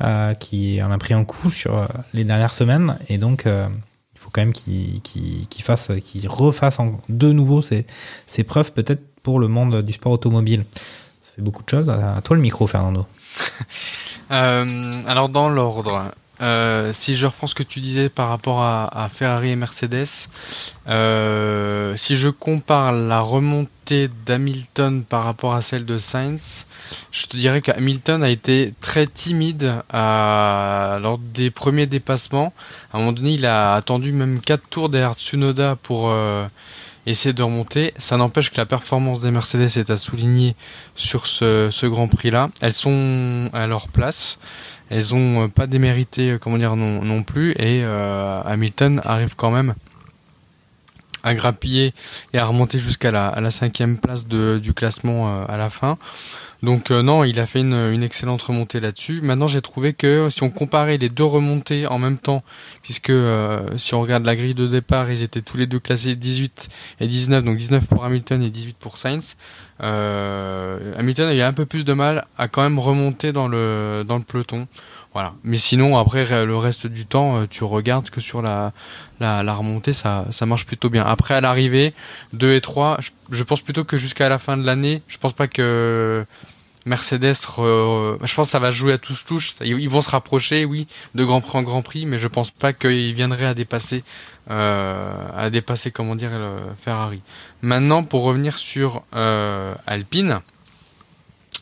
euh, qui en a pris un coup sur euh, les dernières semaines et donc il faut quand même qu'il fasse, qu'il refasse de nouveau ses, ses preuves peut-être pour le monde du sport automobile. Ça fait beaucoup de choses. À toi le micro, Fernando. alors dans l'ordre, euh, si je reprends ce que tu disais par rapport à, Ferrari et Mercedes, euh, si je compare la remontée d'Hamilton par rapport à celle de Sainz, je te dirais qu'Hamilton a été très timide lors des premiers dépassements. À un moment donné, il a attendu même 4 tours derrière Tsunoda pour euh, essayer de remonter. Ça n'empêche que la performance des Mercedes est à souligner sur ce, ce Grand Prix-là. Elles sont à leur place elles ont euh, pas démérité, euh, comment dire, non, non plus. Et euh, Hamilton arrive quand même à grappiller et à remonter jusqu'à la, cinquième place du classement à la fin. Donc non, il a fait une, excellente remontée là-dessus. Maintenant, j'ai trouvé que si on comparait les deux remontées en même temps, puisque si on regarde la grille de départ, ils étaient tous les deux classés 18 et 19, donc 19 pour Hamilton et 18 pour Sainz. Euh, Hamilton a eu un peu plus de mal à quand même remonter dans le dans le peloton. Voilà. Mais sinon, après le reste du temps, euh, tu regardes que sur la, la, la remontée, ça, ça marche plutôt bien. Après, à l'arrivée, 2 et 3, je, pense plutôt que jusqu'à la fin de l'année, je pense pas que Mercedes, je pense que ça va jouer à tous touche. Ils vont se rapprocher, oui, de Grand Prix en Grand Prix, mais je pense pas qu'ils viendraient à dépasser, euh, à dépasser, comment dire, le Ferrari. Maintenant, pour revenir sur euh, Alpine,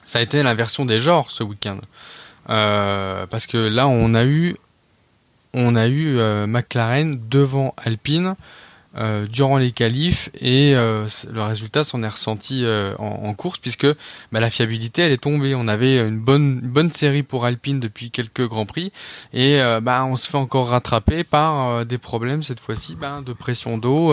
ça a été la version des genres ce week-end, euh, parce que là, on a eu, on a eu euh, McLaren devant Alpine euh, durant les qualifs et le résultat s'en est ressenti en, course puisque bah, la fiabilité elle est tombée. On avait une bonne bonne série pour Alpine depuis quelques grands prix et bah, on se fait encore rattraper par des problèmes cette fois-ci bah, de pression d'eau.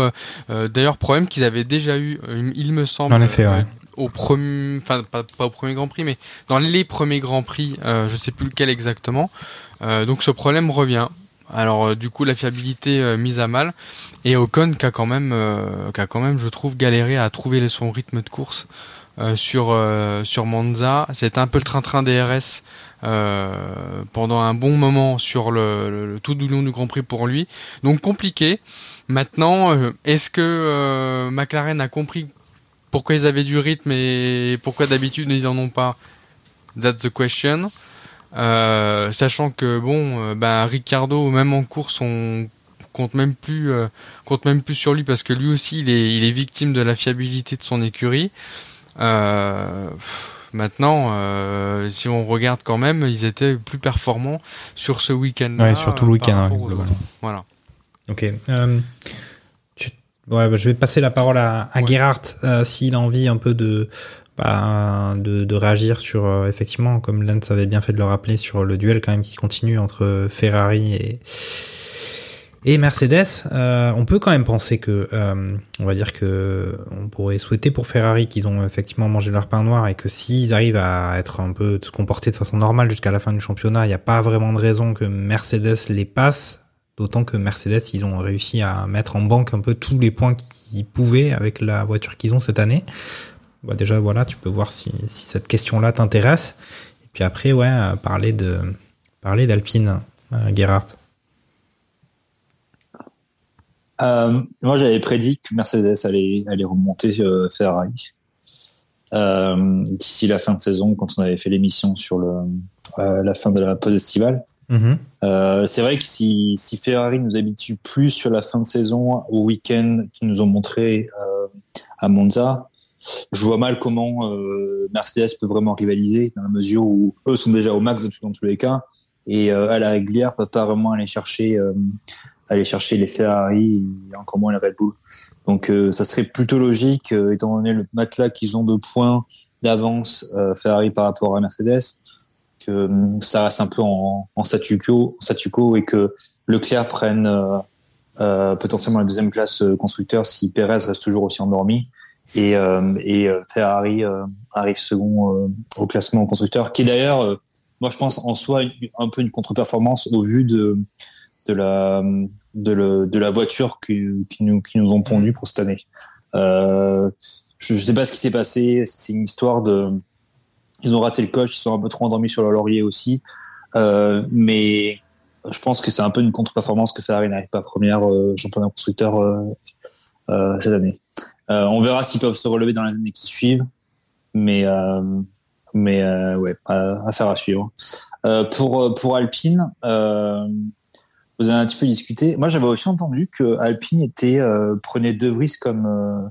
D'ailleurs problème qu'ils avaient déjà eu, il me semble. En effet, ouais au premier, enfin pas, au premier Grand Prix, mais dans les premiers Grands Prix, euh, je sais plus lequel exactement. Euh, donc ce problème revient. Alors du coup la fiabilité mise à mal et Ocon qui a quand même, euh, qui a quand même, je trouve, galéré à trouver son rythme de course euh, sur euh, sur Monza. C'était un peu le train-train DRS pendant un bon moment sur le, tout du long du Grand Prix pour lui. Donc compliqué. Maintenant, est-ce que McLaren a compris pourquoi ils avaient du rythme et pourquoi d'habitude ils en ont pas That's the question. sachant que bon, ben Ricardo, même en course, on compte même plus euh, compte même plus sur lui parce que lui aussi il est il est victime de la fiabilité de son écurie. Euh, maintenant, euh, si on regarde quand même, ils étaient plus performants sur ce week-end. Ouais, surtout le week-end, hein, Voilà. Ok. Ouais, bah, je vais passer la parole à, à Gerhardt s'il a envie un peu de, bah, de, de, réagir sur effectivement, comme Lance avait bien fait de le rappeler, sur le duel quand même qui continue entre Ferrari et Et Mercedes, euh, on peut quand même penser que, euh, on va dire que on pourrait souhaiter pour Ferrari qu'ils ont effectivement mangé leur pain noir et que s'ils arrivent à être un peu se comporter de façon normale jusqu'à la fin du championnat, il n'y a pas vraiment de raison que Mercedes les passe. D'autant que Mercedes, ils ont réussi à mettre en banque un peu tous les points qu'ils pouvaient avec la voiture qu'ils ont cette année. Bah déjà, voilà, tu peux voir si, cette question-là t'intéresse. Et puis après, ouais, parler de parler d'Alpine, euh. Euh, moi, j'avais prédit que Mercedes allait, remonter euh, Ferrari euh, d'ici la fin de saison, quand on avait fait l'émission sur euh, la fin de la pause estivale. Mhm. c'est vrai que si, si, Ferrari nous habitue plus sur la fin de saison au week-end qu'ils nous ont montré à Monza, je vois mal comment Mercedes peut vraiment rivaliser dans la mesure où eux sont déjà au max dans tous les cas et à la régulière peuvent pas vraiment aller chercher aller chercher les Ferrari et encore moins les Red Bull. Donc euh, ça serait plutôt logique, euh, étant donné le matelas qu'ils ont de points d'avance euh, Ferrari par rapport à Mercedes, que ça reste un peu en, statu quo, statu quo et que Leclerc prenne potentiellement la deuxième place constructeur si Perez reste toujours aussi endormi et, Ferrari arrive second au classement constructeur, qui est d'ailleurs, moi je pense en soi un peu une contre-performance au vu de la voiture qui, nous ont pondu pour cette année. Euh, je ne sais pas ce qui s'est passé. C'est une histoire de ils ont raté le coach, ils sont un peu trop endormis sur leur laurier aussi. Euh, mais je pense que c'est un peu une contre-performance que Ferrari n'arrive pas première euh, championnat constructeur euh, euh, cette année. On verra s'ils peuvent se relever dans l'année qui suivent, mais mais ouais, affaire à suivre. pour pour Alpine, vous avez un petit peu discuté. Moi, j'avais aussi entendu que Alpine était prenait De Vries comme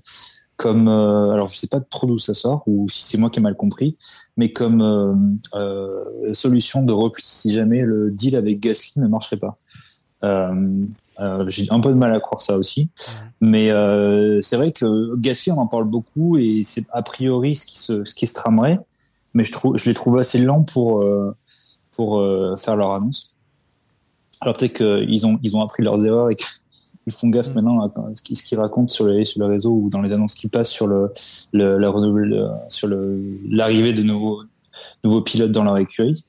comme euh, alors je sais pas trop d'où ça sort ou si c'est moi qui ai mal compris, mais comme euh, solution de repli si jamais le deal avec Gasly ne marcherait pas. J'ai un peu de mal à croire ça aussi, mais c'est vrai que Gasly on en parle beaucoup et c'est a priori ce qui se ce qui se tramerait, mais je trouve je les trouve assez lents pour pour faire leur annonce. Alors peut-être qu'ils ont, ils ont appris leurs erreurs et qu'ils font gaffe mm. maintenant à ce qu'ils racontent sur, les, sur le réseau ou dans les annonces qui passent sur le, le la sur le l'arrivée de nouveaux nouveaux pilotes dans leur écurie.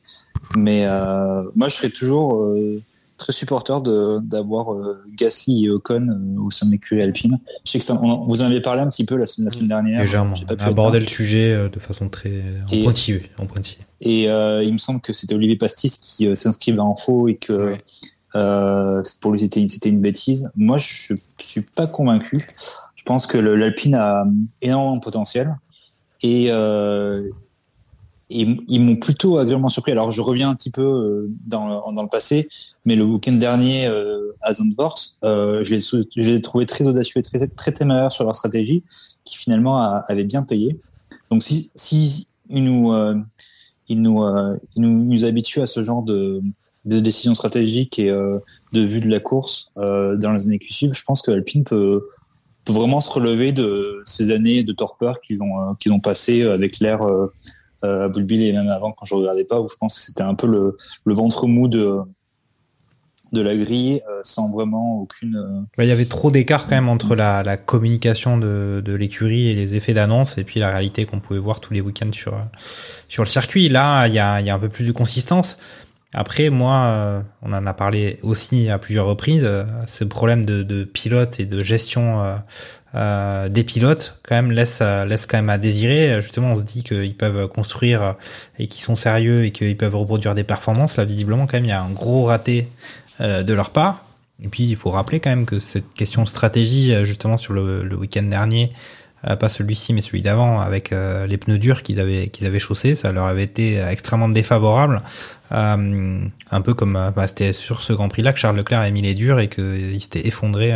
Mais euh, moi, je serais toujours euh, très supporter d'avoir euh, Gasly et Ocon euh, au sein de l'écurie Alpine. Je sais que ça, on, vous en avez parlé un petit peu la, semaine, la semaine dernière. Légèrement. On a abordé le sujet euh, de façon très en pointillé. En pointillé. Et euh, il me semble que c'était Olivier Pastis qui s'inscrivait en faux et que ouais. Pour lui c'était une bêtise. Moi, je suis pas convaincu. Je pense que l'Alpine a énormément de potentiel et et ils m'ont plutôt agréablement surpris. Alors, je reviens un petit peu euh, dans, le passé, mais le week-end dernier euh, à Zandvoort, euh, je l'ai trouvé très audacieux et très, très téméraire sur leur stratégie, qui finalement a, avait bien payé. Donc, si, si ils nous, euh, ils nous, euh, ils nous, nous habituent à ce genre de, de décisions stratégiques et de vue de la course dans les années qui suivent, je pense que Alpine peut, vraiment se relever de ces années de torpeur qu'ils ont, qu'ils ont passé avec l'air euh, Bulbil et même avant quand je regardais pas où je pense que c'était un peu le, ventre mou de de la grille euh, sans vraiment aucune. Euh, bah, il y avait trop d'écart quand même entre la, communication de, l'écurie et les effets d'annonce et puis la réalité qu'on pouvait voir tous les week-ends sur sur le circuit. Là, il y a un peu plus de consistance. Après, moi, euh, on en a parlé aussi à plusieurs reprises, euh, ce problème de, de pilote et de gestion euh, euh, des pilotes quand même laisse laisse quand même à désirer. Justement, on se dit qu'ils peuvent construire et qu'ils sont sérieux et qu'ils peuvent reproduire des performances. Là, visiblement, quand même, il y a un gros raté euh, de leur part. Et puis, il faut rappeler quand même que cette question stratégie, justement, sur le, le week-end dernier, pas celui-ci, mais celui d'avant, avec euh, les pneus durs qu'ils avaient qu'ils avaient chaussés, ça leur avait été extrêmement défavorable. un peu comme bah, c'était sur ce Grand Prix-là que Charles Leclerc a mis les durs et qu'il s'était effondré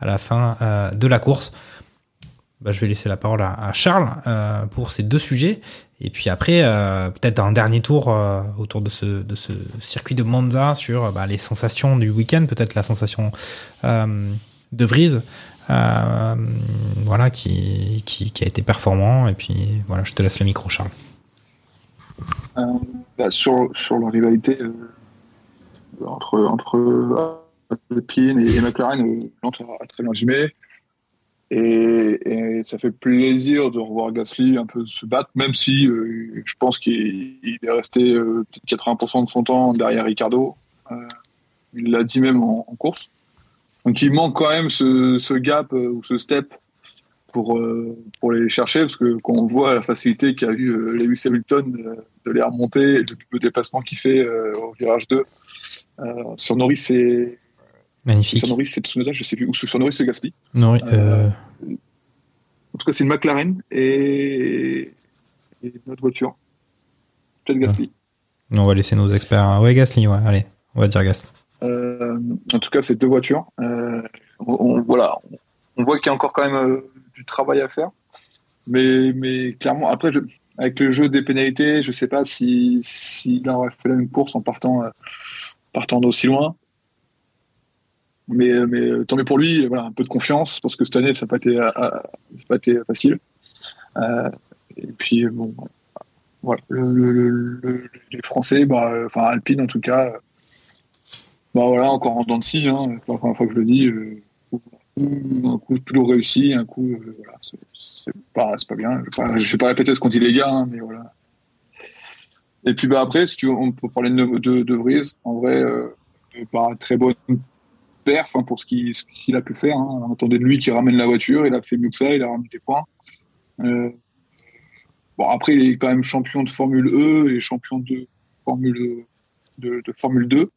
à la fin euh, de la course. Bah, je vais laisser la parole à, Charles euh, pour ces deux sujets. Et puis après, euh, peut-être un dernier tour autour de ce, de ce circuit de Monza sur bah, les sensations du week-end, peut-être la sensation de Vries, voilà, qui, qui, a été performant. Et puis voilà, je te laisse le micro, Charles. Bah, sur, sur la rivalité entre, entre Alpine et, McLaren euh, Lance a très bien gymé. Et, ça fait plaisir de revoir Gasly un peu se battre, même si euh, je pense qu'il il est resté euh, peut-être 80% de son temps derrière Ricardo. Euh, il l'a dit même en, en course. Donc il manque quand même ce, ce gap euh, ou ce step pour, euh, pour les chercher, parce que quand on voit la facilité qu'a eu euh, Lewis Hamilton de les remonter, et le, le déplacement qu'il fait euh, au virage 2, euh, sur Norris c'est Magnifique. sur Norris c'est Tsunoda, je sais plus, ou sur Norris c'est Gasly. En tout cas, c'est une McLaren et, et notre voiture. Peut-être Gasly. on va laisser nos experts. Ouais, Gasly, ouais, allez, on va dire Gasly. Euh, en tout cas, c'est deux voitures. Euh, on, voilà, on voit qu'il y a encore quand même euh, du travail à faire. Mais, clairement, après, avec le jeu des pénalités, je sais pas si s'il aurait fait la même course en partant, euh, d'aussi loin. Mais, tant mieux pour lui, voilà, un peu de confiance, parce que cette année, ça n'a pas été, facile. Et puis, bon, voilà, le- le- le- le- les Français, bah, enfin Alpine en tout cas, bah voilà, encore en dents de scie, hein, la première fois que je le dis. euh, un coup toujours réussi, un coup, euh, voilà, c'est- pas, pas bien. Je je vais pas répéter ce qu'ont dit les gars, hein, mais voilà. Et puis bah après, si tu veux, on peut parler de, de, de Vries. En vrai, euh, pas très bonne perf hein, pour ce qu'il qu'il a pu faire. Hein. On attendait de lui qui ramène la voiture, il a fait mieux que ça, il a ramené des points. Euh, bon après, il est quand même champion de Formule E et champion de Formule de Formule 2.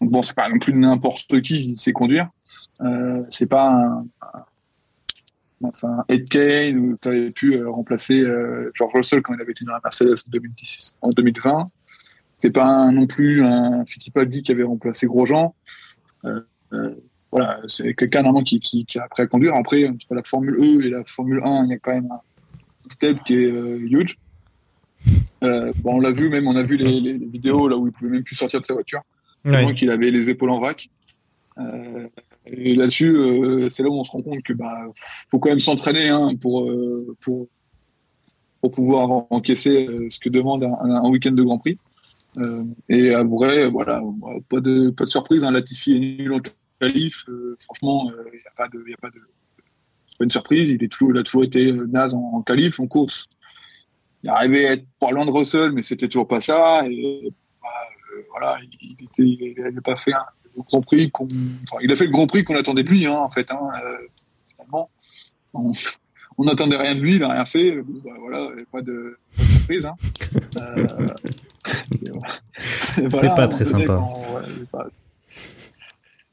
Bon, c'est pas non plus n'importe qui sait conduire. Euh, c'est pas un, un, Ed Kane qui avait pu euh, remplacer euh, George Russell quand il avait été dans la Mercedes en 2010, en 2020. C'est pas non plus un Fittipaldi qui avait remplacé Grosjean. Euh, voilà, c'est quelqu'un normalement qui, qui, qui a appris à conduire. Après, entre la Formule E et la Formule 1, il y a quand même un step qui est huge. Bon, on l'a vu, même on a vu les- les vidéos là où il pouvait même plus sortir de sa voiture. Qu'il avait les épaules en vrac. Euh, et là-dessus, euh, c'est là où on se rend compte que bah faut quand même s'entraîner hein, pour, euh, pour pour pouvoir encaisser ce que demande un, week-end de Grand Prix. Et à vrai, voilà, pas de pas de surprise. Hein, Latifi est nul en qualif. Franchement, il n'y a pas de, a pas de, surprise. Il est toujours, a toujours été naze en, en qualif, en course. Il arrivait à être pas loin de Russell, mais c'était toujours pas ça. Et bah, voilà, il, il était, il n'avait pas fait un, le Grand Prix qu'on, enfin, il a fait le Grand Prix qu'on attendait de lui, hein, en fait. Hein, euh, finalement, on, n'attendait rien de lui, il n'a rien fait. Bon, bah, voilà, il pas de, pas de surprise. Hein. Euh, voilà. Et C'est voilà, pas très sympa. quand- ouais, c'est pas-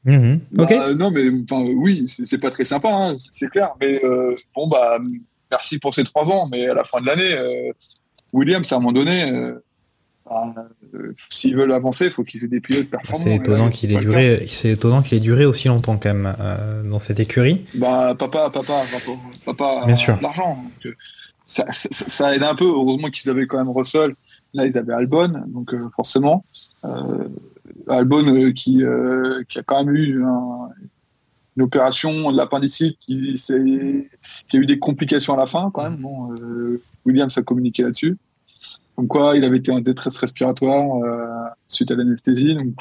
Mhm. Ok. bah, non, mais enfin, oui, c'est c'est pas très sympa, hein, c'est clair. Mais euh, bon, bah, merci pour ces trois ans. Mais à la fin de l'année, euh, Williams, à un moment donné, euh, bah, euh, s'ils veulent avancer, il faut qu'ils aient des pilotes performants. C'est Et étonnant qu'il ait duré. C'est étonnant qu'il ait duré aussi longtemps quand même euh, dans cette écurie. Bah, papa, papa, papa, papa Bien sûr. l'argent. Euh, Ça, ça, ça aide un peu. Heureusement qu'ils avaient quand même Russell. Là, ils avaient Albon, donc euh, forcément. Euh, Albon euh, qui, qui a quand même eu un- une opération de l'appendicite qui, qui a eu des complications à la fin quand même. Bon, Williams a communiqué là-dessus. Comme quoi, il avait été en détresse respiratoire euh, suite à l'anesthésie. Donc,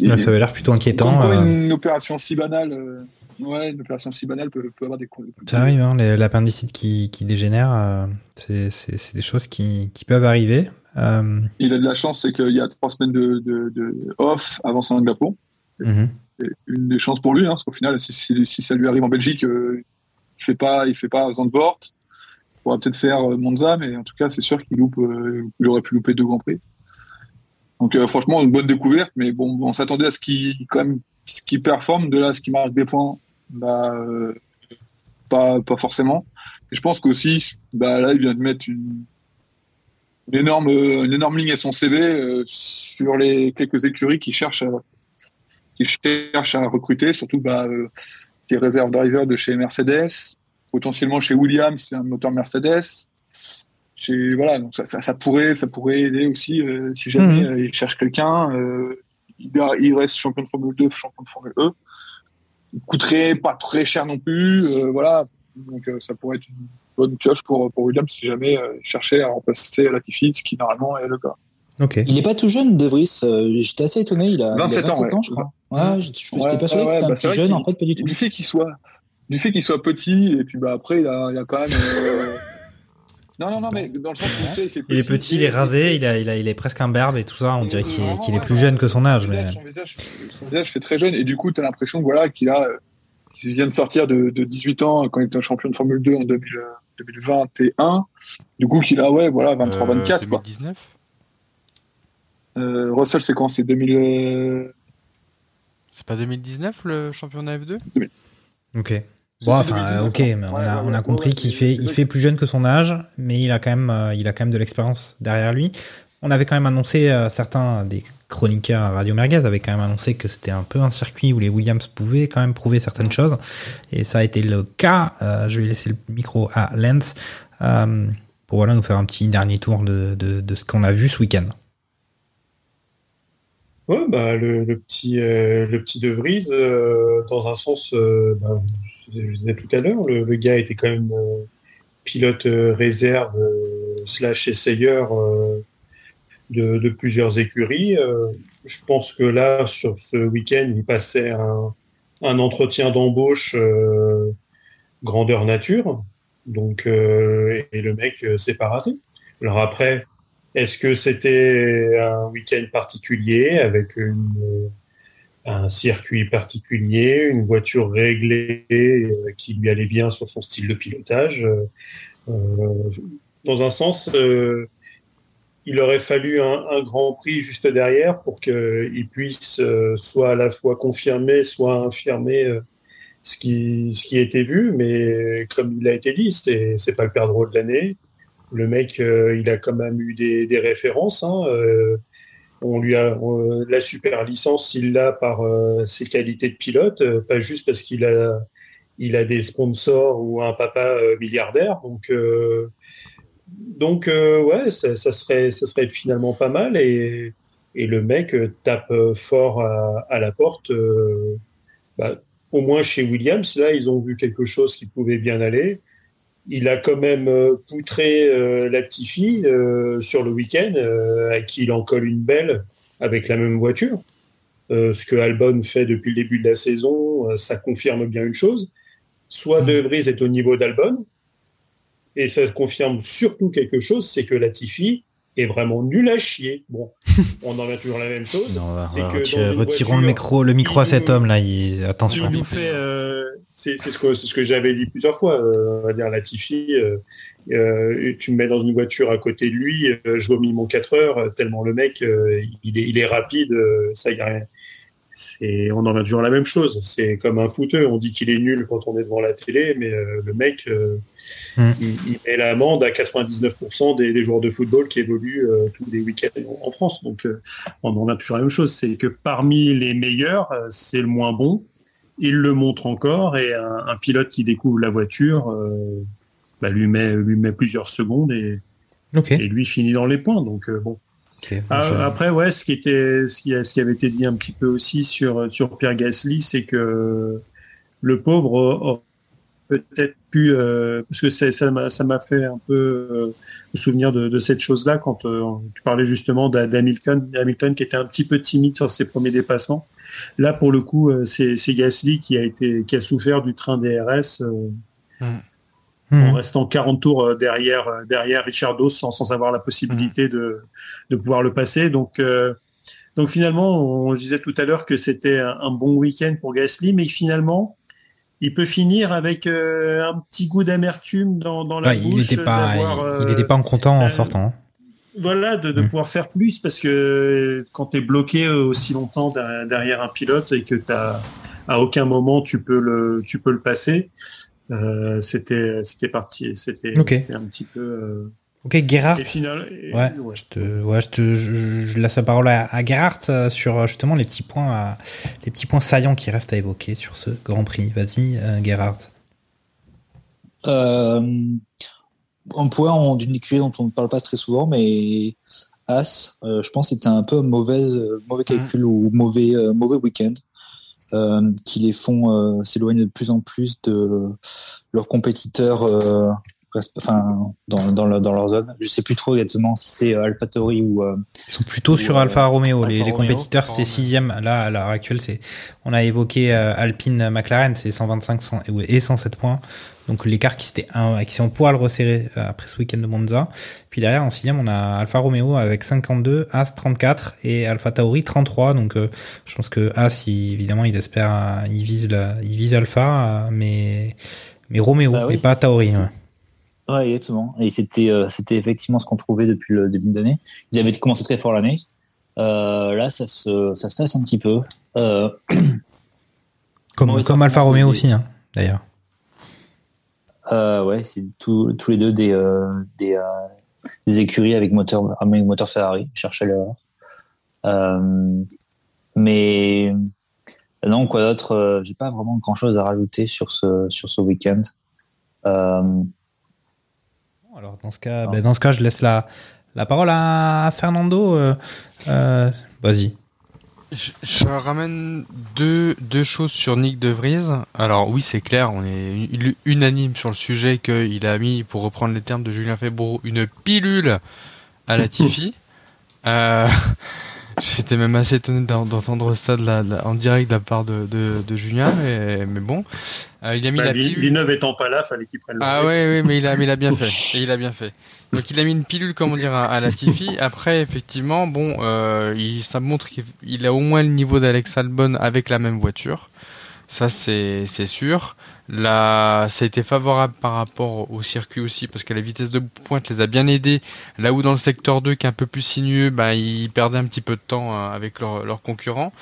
Ouais, ça avait l'air plutôt inquiétant. Quoi, euh, une opération si banale, euh, ouais, une opération si banale peut, peut avoir des. con- Ça arrive, hein, l'appendicite qui, qui dégénère, euh, c'est des choses qui, qui peuvent arriver. Euh, Il a de la chance, c'est qu'il y a trois semaines de, de, de off avant Singapour. mhm. Et Une des chances pour lui, hein, parce qu'au final, si, si, si ça lui arrive en Belgique, euh, il fait pas, il fait pas Zandvoort. Pourra peut-être faire euh, Monza, mais en tout cas, c'est sûr qu'il loupe, euh, il aurait pu louper deux grands prix. Donc euh, franchement, une bonne découverte, mais bon, on s'attendait à ce qu'il quand même, ce qui performe, de là, ce qui marque des points, bah, pas, pas forcément. Et je pense qu'aussi, bah, là, il vient de mettre une, énorme, une énorme ligne à son CV sur les quelques écuries qui cherchent à, qui cherchent à recruter, surtout bah, euh, des réserves drivers de chez Mercedes, potentiellement chez Williams, c'est un moteur Mercedes. Chez, voilà, donc ça, ça, ça pourrait, ça pourrait aider aussi euh, si jamais Mhm. euh, il cherche quelqu'un. euh, il, reste champion de Formule 2, champion de Formule E. Il coûterait pas très cher non plus. euh, voilà, donc euh, ça pourrait être une bonne pioche pour, pour Williams si jamais euh, il cherchait à remplacer Latifi, ce qui normalement est le cas. Il est pas tout jeune, De Vries. J'étais assez étonné. Il a 27 il a ans, 27 ans, ouais. je crois. Ouais, je- je- Ouais, j'étais persuadé ouais, que c'était bah, un c'est petit jeune, en fait, pas du tout. Du fait qu'il soit, du fait qu'il soit petit, et puis bah après, il a, il a quand même. euh, Non, non, non, mais dans le sens où tu sais, il fait Il est petit, il est rasé, il, a, il, a, il est presque un berbe et tout ça. On dirait qu'il est, plus jeune que son âge. Son Mais... visage, son visage, son visage fait très jeune, et du coup, tu as l'impression voilà, qu'il a, euh, qu'il vient de sortir de, de 18 ans quand il était champion de Formule 2 en 2000, euh, 2021. Du coup, qu'il a, ouais, voilà, 23, Euh, 24, quoi. 2019 Euh, Russell, c'est quand? C'est 2000. euh, C'est pas 2019 le championnat F2 Ok. Bon, enfin, ok, mais on a, on a compris qu'il fait, il fait plus jeune que son âge, mais il a quand même, euh, il a quand même de l'expérience derrière lui. On avait quand même annoncé, euh, certains des chroniqueurs à Radio Merguez avaient quand même annoncé que c'était un peu un circuit où les Williams pouvaient quand même prouver certaines choses, et ça a été le cas. Euh, je vais laisser le micro à Lens euh, pour voilà nous faire un petit dernier tour de, de, de ce qu'on a vu ce week-end. Ouais, bah, le, le petit, euh, le petit De Vries, euh, dans un sens, euh, bah, je disais tout à l'heure, le, gars était quand même euh, pilote euh, réserve euh, slash essayeur de, plusieurs écuries. Je pense que là, sur ce week-end, il passait un, entretien d'embauche grandeur nature. Donc, et le mec s'est pas. Alors après, est-ce que c'était un week-end particulier avec une, un circuit particulier, une voiture réglée euh, qui lui allait bien sur son style de pilotage Euh, Dans un sens, euh, il aurait fallu un, grand prix juste derrière pour qu'il puisse soit à la fois confirmer, soit infirmer ce qui, ce été vu. Mais comme il a été dit, c'est pas le perdreau de l'année. Le mec, il a quand même eu des, références. hein, on lui a la super licence, il l'a par euh, ses qualités de pilote, euh, pas juste parce qu'il a il a des sponsors ou un papa euh, milliardaire. Donc euh, donc euh, ouais, ça, ça serait ça serait finalement pas mal et et le mec euh, tape fort à, à la porte. bah, au moins chez Williams, là, ils ont vu quelque chose qui pouvait bien aller. Il a quand même euh, poutré euh, la petite fille euh, sur le week-end, euh, à qui il en colle une belle avec la même voiture. Euh, ce que Albon fait depuis le début de la saison, euh, ça confirme bien une chose. Soit De Vries est au niveau d'Albon, et ça confirme surtout quelque chose, c'est que Latifi est vraiment nul à chier. Bon, on en a toujours la même chose. c'est que Retirons, le micro, le micro à cet homme là. Il... Attention. il nous fait, euh, c'est c'est ce que, c'est ce que j'avais dit plusieurs fois. euh, on va dire Latifi, euh, euh, tu me mets dans une voiture à côté de lui, euh, je vomis mon 4 heures tellement le mec, il, est, il est rapide, ça y a rien. C'est, on en a toujours la même chose. C'est comme un footeux. On dit qu'il est nul quand on est devant la télé, mais le mec, Mm. il, il met l'amende à 99% des, des joueurs de football qui évoluent euh, tous les week-ends en, en France. Donc, euh, on en a toujours la même chose. C'est que parmi les meilleurs, euh, c'est le moins bon. Il le montre encore et un, un pilote qui découvre la voiture bah, lui, met, lui met plusieurs secondes et, lui finit dans les points. Donc, bon. Ah, je- Après, ouais, ce qui était, ce qui, ce qui avait été dit un petit peu aussi sur sur Pierre Gasly, c'est que le pauvre peut-être pu, euh, parce que ça m'a ça m'a fait un peu euh, me souvenir de, de cette chose-là quand euh, tu parlais justement d'Ha- d'Hamilton, Hamilton qui était un petit peu timide sur ses premiers dépassements. Là, pour le coup, euh, c'est Gasly qui a été qui a souffert du train DRS. euh, en restant 40 tours derrière derrière Richardo sans, sans avoir la possibilité de, de pouvoir le passer. Donc donc finalement, on, je disais tout à l'heure que c'était un, un bon week-end pour Gasly, mais finalement, il peut finir avec euh, un petit goût d'amertume dans, dans la Ouais, bouche. il n'était pas, d'avoir, il, il euh, était pas en content en euh, sortant. hein. voilà, de, de pouvoir faire plus parce que quand tu es bloqué aussi longtemps derrière, un pilote et que t'as à aucun moment tu peux le, tu peux le passer, euh, c'était, c'était parti, c'était, un petit peu. euh, Ok, Gerhardt. et final- et- Ouais, je te, ouais, je te, je, je laisse la parole à, à Gerhardt euh, sur euh, justement les petits points, à- les petits points saillants qui restent à évoquer sur ce Grand Prix. Vas-y, euh, Gerhardt. Euh, un point d'une écurie dont on ne parle pas très souvent, mais As, euh, je pense, c'était un peu un mauvais, euh, mauvais calcul ou mauvais, euh, mauvais week-end. Euh, qui les font euh, s'éloigner de plus en plus de leurs compétiteurs euh, enfin dans dans, leur, dans leur zone. Je sais plus trop exactement si c'est euh, AlphaTauri ou euh, ils sont plutôt sur euh, Alfa Romeo. Alfa les, compétiteurs Alfa c'est sixième. Là à l'heure actuelle c'est on a évoqué Alpine McLaren c'est 125 100 et 107 points. Donc l'écart qui s'était un qui s'est en poil resserré après ce week-end de Monza. Puis derrière en sixième on a Alfa Romeo avec 52, As 34 et Alpha Tauri 33. Donc euh, je pense que As il- évidemment il espère il vise la, il vise Alpha mais mais Romeo Bah oui, et pas Tauri. ouais. Ouais, exactement. Et c'était euh, c'était effectivement ce qu'on trouvait depuis le début d'année. Ils avaient commencé très fort l'année. Euh, là, ça se ça se tasse un petit peu. Euh, Comme Maurice comme Alfa Romeo aussi hein, d'ailleurs. ouais, c'est tous les deux des des, des écuries avec moteur avec moteur Ferrari. Je cherchais l'erreur. Mais non, quoi d'autre J'ai pas vraiment grand chose à rajouter sur ce sur ce week-end. Alors dans ce cas, ben, dans ce cas, je laisse la la parole à Fernando. euh, euh, Vas-y. Je, je ramène deux, deux choses sur Nick De Vries. Alors oui, c'est clair, on est unanime sur le sujet qu'il a mis, pour reprendre les termes de Julien Febro, une pilule à la Tiffy. Euh, J'étais même assez étonné d'en- d'entendre ça de la- de la- en direct de la part de, de, de Julien, mais, mais bon. Euh, il a mis Bah, la pilule. Villeneuve étant pas là, fallait qu'il prenne le Ah ouais, ouais, mais il a, mais il a bien fait. Et il a bien fait. Donc il a mis une pilule, comment dire, à, à Latifi. Après, effectivement, bon, euh, il, ça montre qu'il il a au moins le niveau d'Alex Albon avec la même voiture. Ça, c'est sûr. Là, ça a été favorable par rapport au circuit aussi, parce que la vitesse de pointe les a bien aidés. Là où dans le secteur 2, qui est un peu plus sinueux, bah, ils perdaient un petit peu de temps euh, avec leurs concurrents.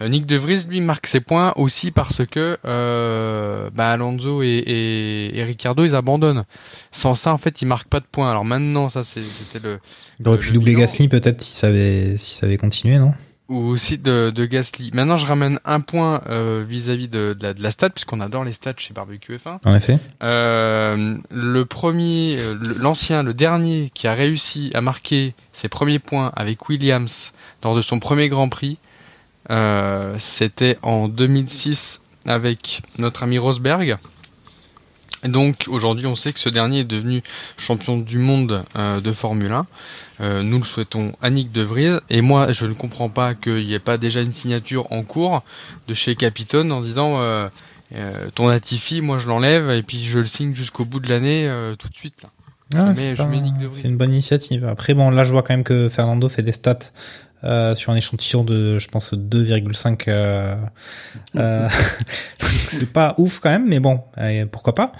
Euh, Nick De Vries, lui, marque ses points aussi parce que euh, bah, Alonso et, et, et Ricardo, ils abandonnent. Sans ça, en fait, ils marquent pas de points. Alors maintenant, ça, c'était le... Il aurait pu le doubler. Gasly peut-être si ça avait si ça avait continué, non? Ou aussi de, de Gasly. Maintenant, je ramène un point euh, vis-à-vis de, de la, de la stat, puisqu'on adore les stats chez Barbecue F1. En effet. Euh, le premier, euh, l'ancien, le dernier qui a réussi à marquer ses premiers points avec Williams lors de son premier Grand Prix, euh, c'était en 2006 avec notre ami Rosberg. Et donc aujourd'hui, on sait que ce dernier est devenu champion du monde de Formule 1. Euh, nous le souhaitons à Nick De Vries. Et moi, je ne comprends pas qu'il n'y ait pas déjà une signature en cours de chez Capitone en disant euh, euh, ton Latifi, moi je l'enlève et puis je le signe jusqu'au bout de l'année tout de suite. Là. Ah, c'est pas- une bonne initiative. Après, bon, là, je vois quand même que Fernando fait des stats euh, sur un échantillon de, je pense, 2,5. Euh, euh, c'est pas ouf quand même, mais bon, pourquoi pas.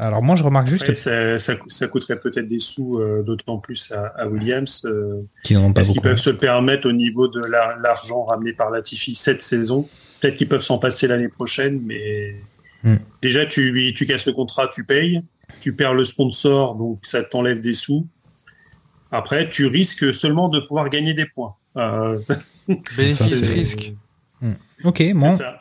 Alors moi, je remarque juste Ouais, ça, ça, ça coûterait peut-être des sous, euh, d'autant plus à, à Williams. euh, qu'ils n'en ont pas beaucoup. peuvent se le permettre au niveau de la- l'argent ramené par Latifi cette saison Peut-être qu'ils peuvent s'en passer l'année prochaine, mais Hmm. déjà, tu, tu casses le contrat, tu payes. Tu perds le sponsor, donc ça t'enlève des sous. Après, tu risques seulement de pouvoir gagner des points. Euh, Bénéfice c'est- risque. Hmm. Ok, bon. ça.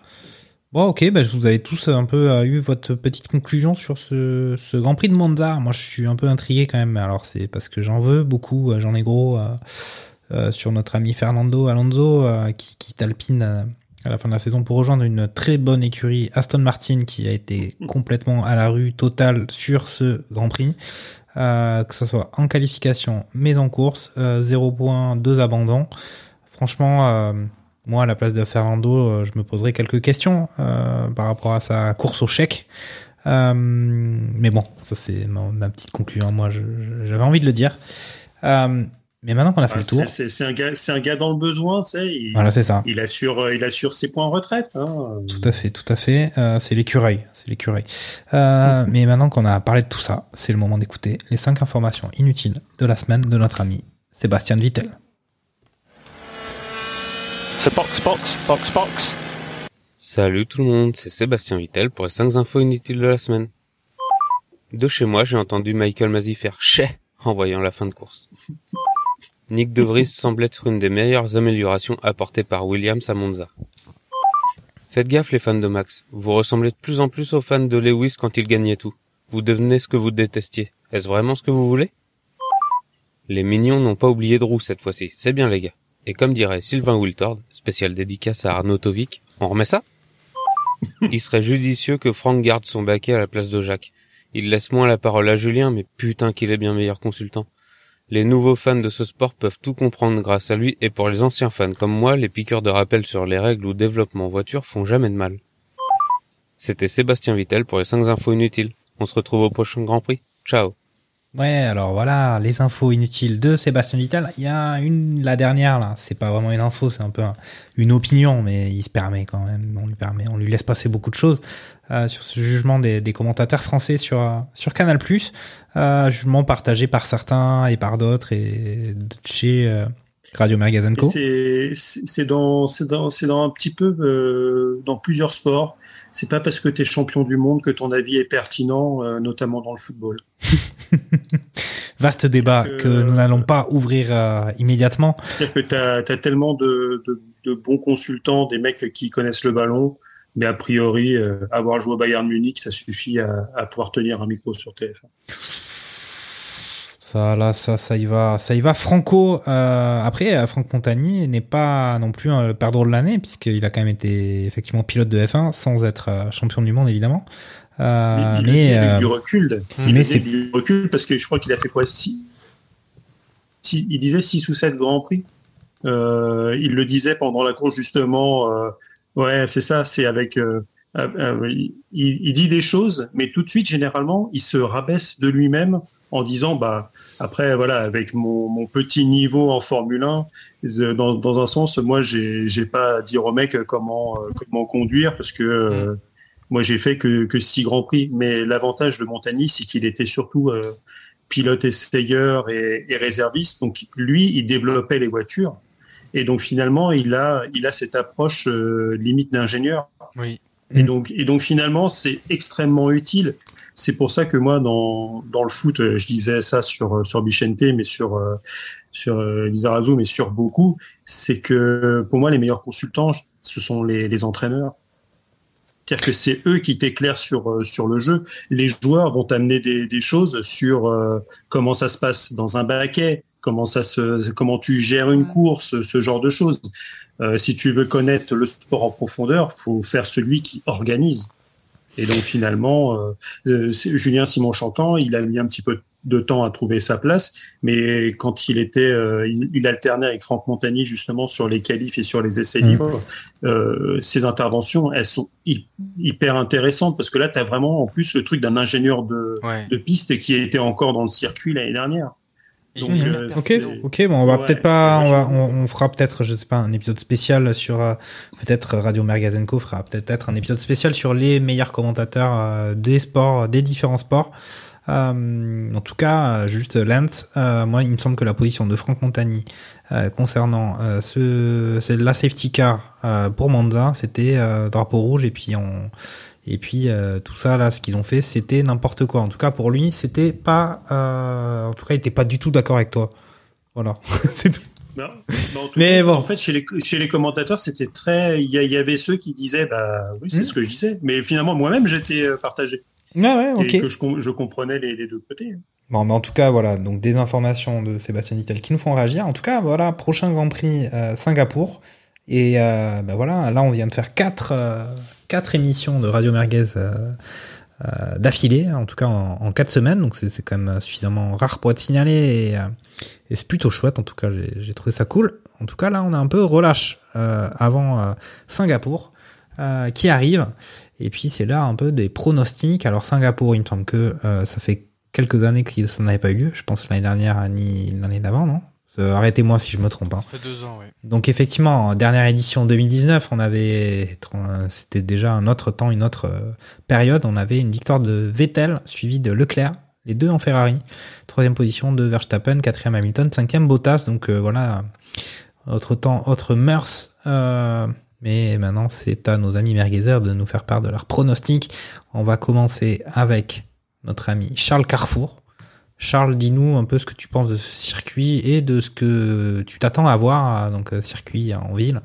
Bon, ok, bah, vous avez tous un peu euh, eu votre petite conclusion sur ce, Grand Prix de Monza. Moi, je suis un peu intrigué quand même. Alors, c'est parce que j'en veux beaucoup, euh, j'en ai gros euh, sur notre ami Fernando Alonso qui quitte Alpine à la fin de la saison pour rejoindre une très bonne écurie Aston Martin qui a été complètement à la rue totale sur ce Grand Prix. Que ce soit en qualification mais en course, euh, 0 points, 2 abandons. Franchement, moi, à la place de Fernando, euh, je me poserais quelques questions euh, par rapport à sa course au chèque. Euh, mais bon, ça c'est ma, ma petite conclusion. Moi, j'avais envie de le dire. Euh, mais maintenant qu'on a fait Ah, le tour, c'est- un, gars- c'est un gars dans le besoin, tu sais. Il, Voilà, c'est ça. Il assure, il assure ses points en retraite. hein. tout à fait, tout à fait, c'est l'écureuil, c'est l'écureuil. Mais maintenant qu'on a parlé de tout ça, c'est le moment d'écouter les cinq informations inutiles de la semaine de notre ami Sébastien Vittel. C'est box, box, box. Salut tout le monde, c'est Sébastien Vittel pour les 5 infos inutiles de la semaine. De chez moi, j'ai entendu Michael Masi faire chais en voyant la fin de course. Nick De Vries semble être une des meilleures améliorations apportées par Williams à Monza. Faites gaffe les fans de Max, vous ressemblez de plus en plus aux fans de Lewis quand il gagnait tout. Vous devenez ce que vous détestiez. Est-ce vraiment ce que vous voulez? Les mignons n'ont pas oublié de roue cette fois-ci, c'est bien les gars. Et comme dirait Sylvain Wiltord, spécial dédicace à Arnaud Tovic, on remet ça? Il serait judicieux que Franck garde son baquet à la place de Jacques. Il laisse moins la parole à Julien, mais putain qu'il est bien meilleur consultant. Les nouveaux fans de ce sport peuvent tout comprendre grâce à lui, et pour les anciens fans comme moi, les piqûres de rappel sur les règles ou développement voiture font jamais de mal. C'était Sébastien Vittel pour les 5 infos inutiles. On se retrouve au prochain Grand Prix. Ciao Ouais, alors voilà, les infos inutiles de Sébastien Vittel. Il y a une, la dernière là, c'est pas vraiment une info, c'est un peu une opinion, mais il se permet quand même, on lui permet, on lui laisse passer beaucoup de choses euh, sur ce jugement des, commentateurs français sur sur Canal+. Euh, jugement partagé par certains et par d'autres et chez euh, Radio Magazine Co. C'est dans c'est dans c'est dans un petit peu dans plusieurs sports. C'est pas parce que tu es champion du monde que ton avis est pertinent, notamment dans le football. Vaste débat que, que nous n'allons pas ouvrir euh, immédiatement. C'est-à-dire que tu as, tellement de, de, de, bons consultants, des mecs qui connaissent le ballon, mais a priori, euh, avoir joué au Bayern Munich, ça suffit à, à, pouvoir tenir un micro sur TF1. Ça, là, ça, ça y va, ça y va. Franco, euh, après, Franck Montagny n'est pas non plus le perdreau de l'année, puisqu'il a quand même été effectivement pilote de F1 sans être champion du monde, évidemment. Euh, il, mais, avec du recul. Il mais c'est du recul parce que je crois qu'il a fait quoi si, si, Il disait 6 ou 7 grands prix. Euh, il le disait pendant la course justement. Euh, ouais, c'est ça. C'est avec. Euh, euh, il, il, dit des choses, mais tout de suite, généralement, il se rabaisse de lui-même en disant bah après voilà avec mon, mon, petit niveau en Formule 1 dans, dans un sens moi j'ai j'ai pas à dire au mec comment comment conduire parce que mm. Moi, j'ai fait que, que six grands prix, mais l'avantage de Montagny, c'est qu'il était surtout euh, pilote essayeur et, et, réserviste. Donc, lui, il développait les voitures. Et donc, finalement, il a, il a cette approche euh, limite d'ingénieur. Oui. Et donc, et donc, finalement, c'est extrêmement utile. C'est pour ça que moi, dans, dans le foot, je disais ça sur, sur Bichente, mais sur, euh, sur Lizarazu, mais sur beaucoup, c'est que pour moi, les meilleurs consultants, ce sont les, les entraîneurs. C'est-à-dire que c'est eux qui t'éclairent sur, euh, sur le jeu. Les joueurs vont t'amener des, des, choses sur euh, comment ça se passe dans un baquet, comment, ça se, comment tu gères une course, ce genre de choses. Euh, si tu veux connaître le sport en profondeur, faut faire celui qui organise. Et donc finalement, euh, Julien Simon Chantant, il a mis un petit peu de temps à trouver sa place, mais quand il était, euh, il, il, alternait avec Franck Montagny justement sur les qualifs et sur les essais mmh. libres, euh, ses interventions, elles sont hyper intéressantes parce que là, tu as vraiment en plus le truc d'un ingénieur de, ouais. de piste qui était encore dans le circuit l'année dernière. Donc, mmh. euh, ok, ok, bon, on va ouais, peut-être pas, on, va, on, on, fera peut-être, je sais pas, un épisode spécial sur, euh, peut-être Radio Mergazenco fera peut-être un épisode spécial sur les meilleurs commentateurs euh, des sports, des différents sports. Euh, en tout cas, juste Lance, euh, moi, il me semble que la position de Franck Montagny euh, concernant ce, c'est la safety car pour Monza, c'était drapeau rouge et puis on et puis tout ça là, ce qu'ils ont fait, c'était n'importe quoi. En tout cas, pour lui, c'était pas. en tout cas, il était pas du tout d'accord avec toi. Voilà, c'est tout. Non, mais cas, bon. En fait, chez les, chez les commentateurs, c'était très. Il y, y, avait ceux qui disaient, bah oui, c'est mmh. ce que je disais. Mais finalement, moi-même, j'étais partagé. Ah ouais, ok. Et que je, je comprenais les, les, deux côtés. Bon, mais en tout cas, voilà, donc des informations de Sébastien Dittel qui nous font réagir. En tout cas, voilà, prochain Grand Prix euh, Singapour. Et euh, ben voilà, là, on vient de faire quatre, euh, quatre émissions de Radio Merguez euh, d'affilée, en tout cas en, quatre semaines. Donc c'est quand même suffisamment rare pour être signalé. Et, et c'est plutôt chouette, en tout cas, j'ai trouvé ça cool. En tout cas, là, on a un peu relâche avant Singapour qui arrive. Et puis c'est là un peu des pronostics. Alors Singapour, il me semble que euh, ça fait quelques années que ça n'avait pas eu lieu. Je pense l'année dernière ni l'année d'avant, non? Arrêtez-moi si je me trompe. Hein. Ça fait deux ans, oui. Donc effectivement, en dernière édition 2019, on avait, c'était déjà un autre temps, une autre euh, période. On avait une victoire de Vettel suivie de Leclerc, les deux en Ferrari. Troisième position de Verstappen, quatrième Hamilton, cinquième Bottas. Donc euh, voilà, autre temps, autre mœurs. Euh, mais maintenant, c'est à nos amis merguezers de nous faire part de leurs pronostics. On va commencer avec notre ami Charles Carrefour. Charles, dis-nous un peu ce que tu penses de ce circuit et de ce que tu t'attends à voir, donc circuit en ville.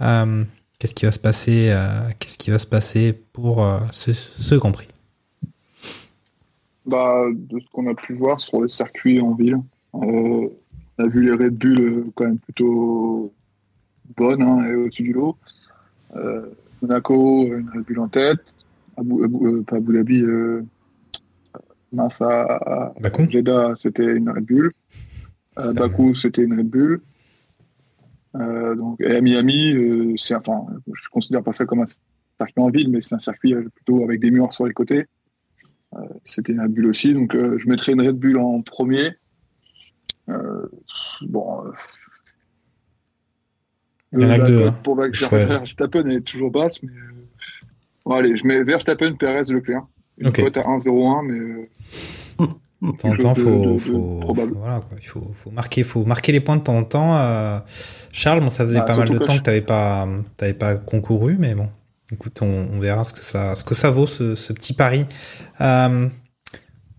Euh, qu'est-ce qui va se passer euh, Qu'est-ce qui va se passer pour euh, ce, ce, bah, De ce qu'on a pu voir sur les circuits en ville, on a vu les Red Bull quand même plutôt bonne hein, et au-dessus du lot. Euh, Monaco, une Red Bull en tête. Abu, euh, Abu Dhabi, euh, Mince à Bakou. Jeddah, c'était une Red Bull. Bakou, c'était une Red Bull. Euh, donc, et à Miami, euh, c'est enfin, je considère pas ça comme un circuit en ville, mais c'est un circuit euh, plutôt avec des murs sur les côtés. Euh, c'était une Red Bull aussi, donc euh, je mettrais une Red Bull en premier. Euh, bon. euh, Il y en a que deux, hein. Pour choix est là. Verstappen est toujours basse, mais euh, bon, allez, je mets Verstappen, Perez, Leclerc. Une Ok. cote à 1,01, mais euh, De temps en temps, faut, de- de faut, probable. faut- voilà, quoi. Il faut, faut marquer, faut marquer les points de temps en temps. Euh, Charles, bon, ça faisait Bah, pas mal de temps je- que t'avais pas, t'avais pas concouru, mais bon. Écoute, on, on verra ce que ça, ce que ça vaut ce, ce petit pari. Euh,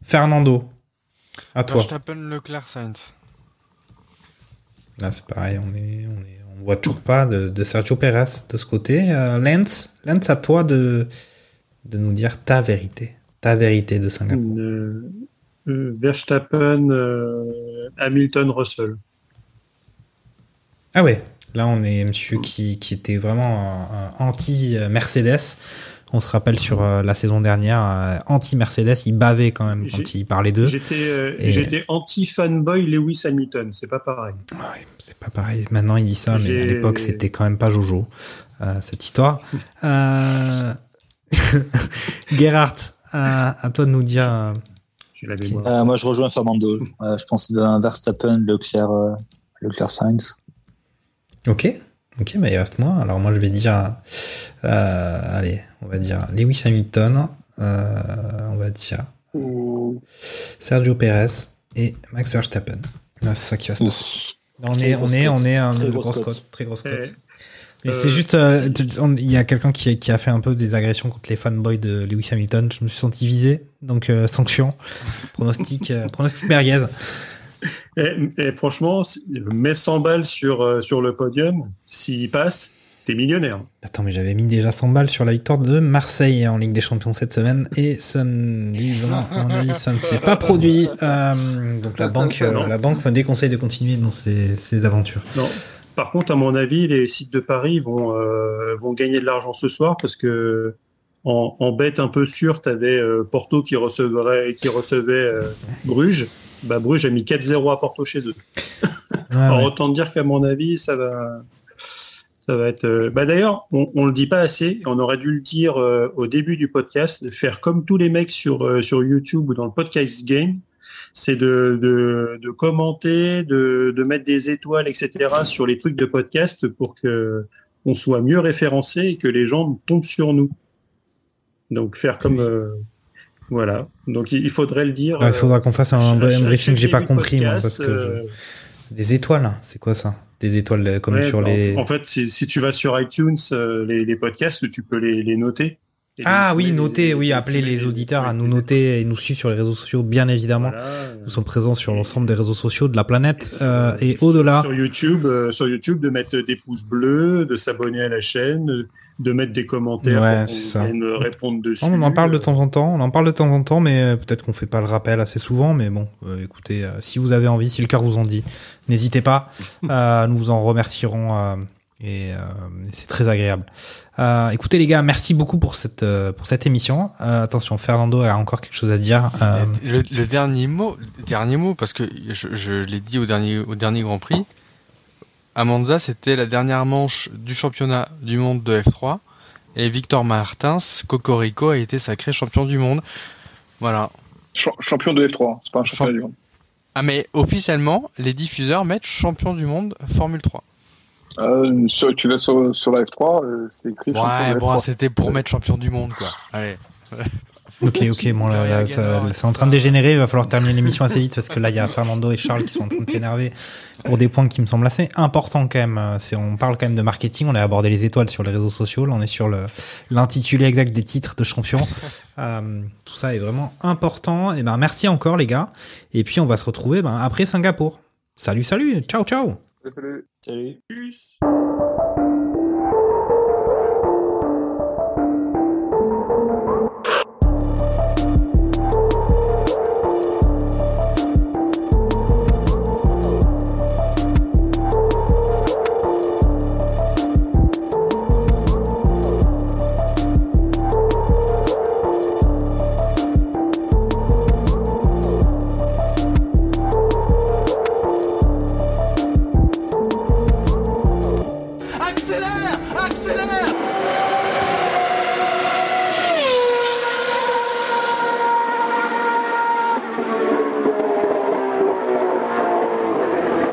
Fernando, à toi. Verstappen, Leclerc, Sainz. Là, c'est pareil, on est, on est, on voit toujours pas de, de Sergio Perez de ce côté. Euh, Lance, Lance, à toi de, de nous dire ta vérité, ta vérité de Singapour. Euh, euh, Verstappen, euh, Hamilton, Russell. Ah ouais, là on est monsieur qui, qui était vraiment anti-Mercedes. On se rappelle sur euh, la saison dernière, euh, anti-Mercedes, il bavait quand même quand il parlait d'eux. J'étais euh, Et- anti-fanboy Lewis Hamilton, c'est pas pareil. C'est pas pareil. Maintenant il dit ça, mais à l'époque c'était quand même pas Jojo, cette histoire. Gerhardt, à, à toi de nous dire. euh, Euh, moi, je rejoins Fernando. Euh, je pense un Verstappen, Leclerc, euh, Leclerc Sainz. Ok, ok, bah il reste moi. Alors moi je vais dire, euh, allez, on va dire Lewis Hamilton, euh, on va dire Sergio Perez et Max Verstappen. C'est ça qui va se passer. On est, on est, on est un Très de grosse grosse cote. cote, très grosse cote. Eh, Mais euh, c'est juste, euh, il y a quelqu'un qui, qui a fait un peu des agressions contre les fanboys de Lewis Hamilton. Je me suis senti visé, donc euh, sanction, pronostic, euh, pronostic merguez. Et, et franchement, c'est- mets 100 balles sur, sur le podium, s'il passe, t'es millionnaire. Attends, mais j'avais mis déjà 100 balles sur la victoire de Marseille en Ligue des Champions cette semaine et ça ne, ça ne s'est pas produit. Euh, donc la banque, Non. la banque me déconseille de continuer dans ces, ces aventures. Non. Par contre, à mon avis, les sites de Paris vont, euh, vont gagner de l'argent ce soir parce que en, en bête un peu sûre, tu avais Porto qui recevrait, qui recevait euh, Bruges. Bah, Bruges a mis 4-0 à Porto chez eux. Alors ouais. autant dire qu'à mon avis, ça va, ça va être. euh, Bah d'ailleurs, on, on le dit pas assez. On aurait dû le dire euh, au début du podcast, faire comme tous les mecs sur euh, sur YouTube ou dans le podcast game, c'est de, de de commenter, de de mettre des étoiles, etc. sur les trucs de podcast pour que on soit mieux référencé et que les gens tombent sur nous. Donc faire comme euh, voilà. Donc il faudrait le dire. Ah, il faudra qu'on fasse un, euh, un briefing que j'ai pas compris, moi, parce que euh, des étoiles, c'est quoi ça? Des étoiles euh, comme Ouais, sur bah, les. En fait, si, si tu vas sur iTunes, les, les podcasts, tu peux les, les noter. Et Ah donc, oui, les- oui, mets les auditeurs à nous noter et nous suivre sur les réseaux sociaux, bien évidemment. Nous sommes présents sur l'ensemble des réseaux sociaux de la planète euh, et au-delà. Sur YouTube, euh, sur YouTube, de mettre des pouces bleus, de s'abonner à la chaîne, de mettre des commentaires Ouais, pour ça. répondre dessus. On en parle de temps en temps, on en parle de temps en temps, mais euh, peut-être qu'on fait pas le rappel assez souvent. Mais bon, euh, écoutez, euh, si vous avez envie, si le cœur vous en dit, n'hésitez pas. Euh, nous vous en remercierons euh, et euh, c'est très agréable. Euh, écoutez les gars, merci beaucoup pour cette euh, pour cette émission. Euh, attention, Fernando a encore quelque chose à dire. Euh, Le, le dernier mot, le dernier mot, parce que je, je l'ai dit au dernier, au dernier Grand Prix, à Monza, c'était la dernière manche du championnat du monde de F3, et Victor Martins, Cocorico, a été sacré champion du monde. Voilà. Ch- champion de F3, c'est pas un championnat du monde. Ah mais officiellement, les diffuseurs mettent champion du monde Formule 3. Euh, sur- tu vas sur, sur la F3, euh, c'est écrit champion Ouais, bon, F3. c'était pour mettre champion du monde, quoi. Allez. Ok, ok, bon, là, là, ça- c'est en train de dégénérer. Il va falloir terminer l'émission assez vite parce que là, il y a Fernando et Charles qui sont en train de s'énerver pour des points qui me semblent assez importants quand même. C'est, on parle quand même de marketing. On a abordé les étoiles sur les réseaux sociaux. Là, on est sur le, l'intitulé exact des titres de champion. Euh, tout ça est vraiment important. Et ben, merci encore, les gars. Et puis, on va se retrouver, ben, après Singapour. Salut, salut. Ciao, ciao. Salut. Salut. Tchuss.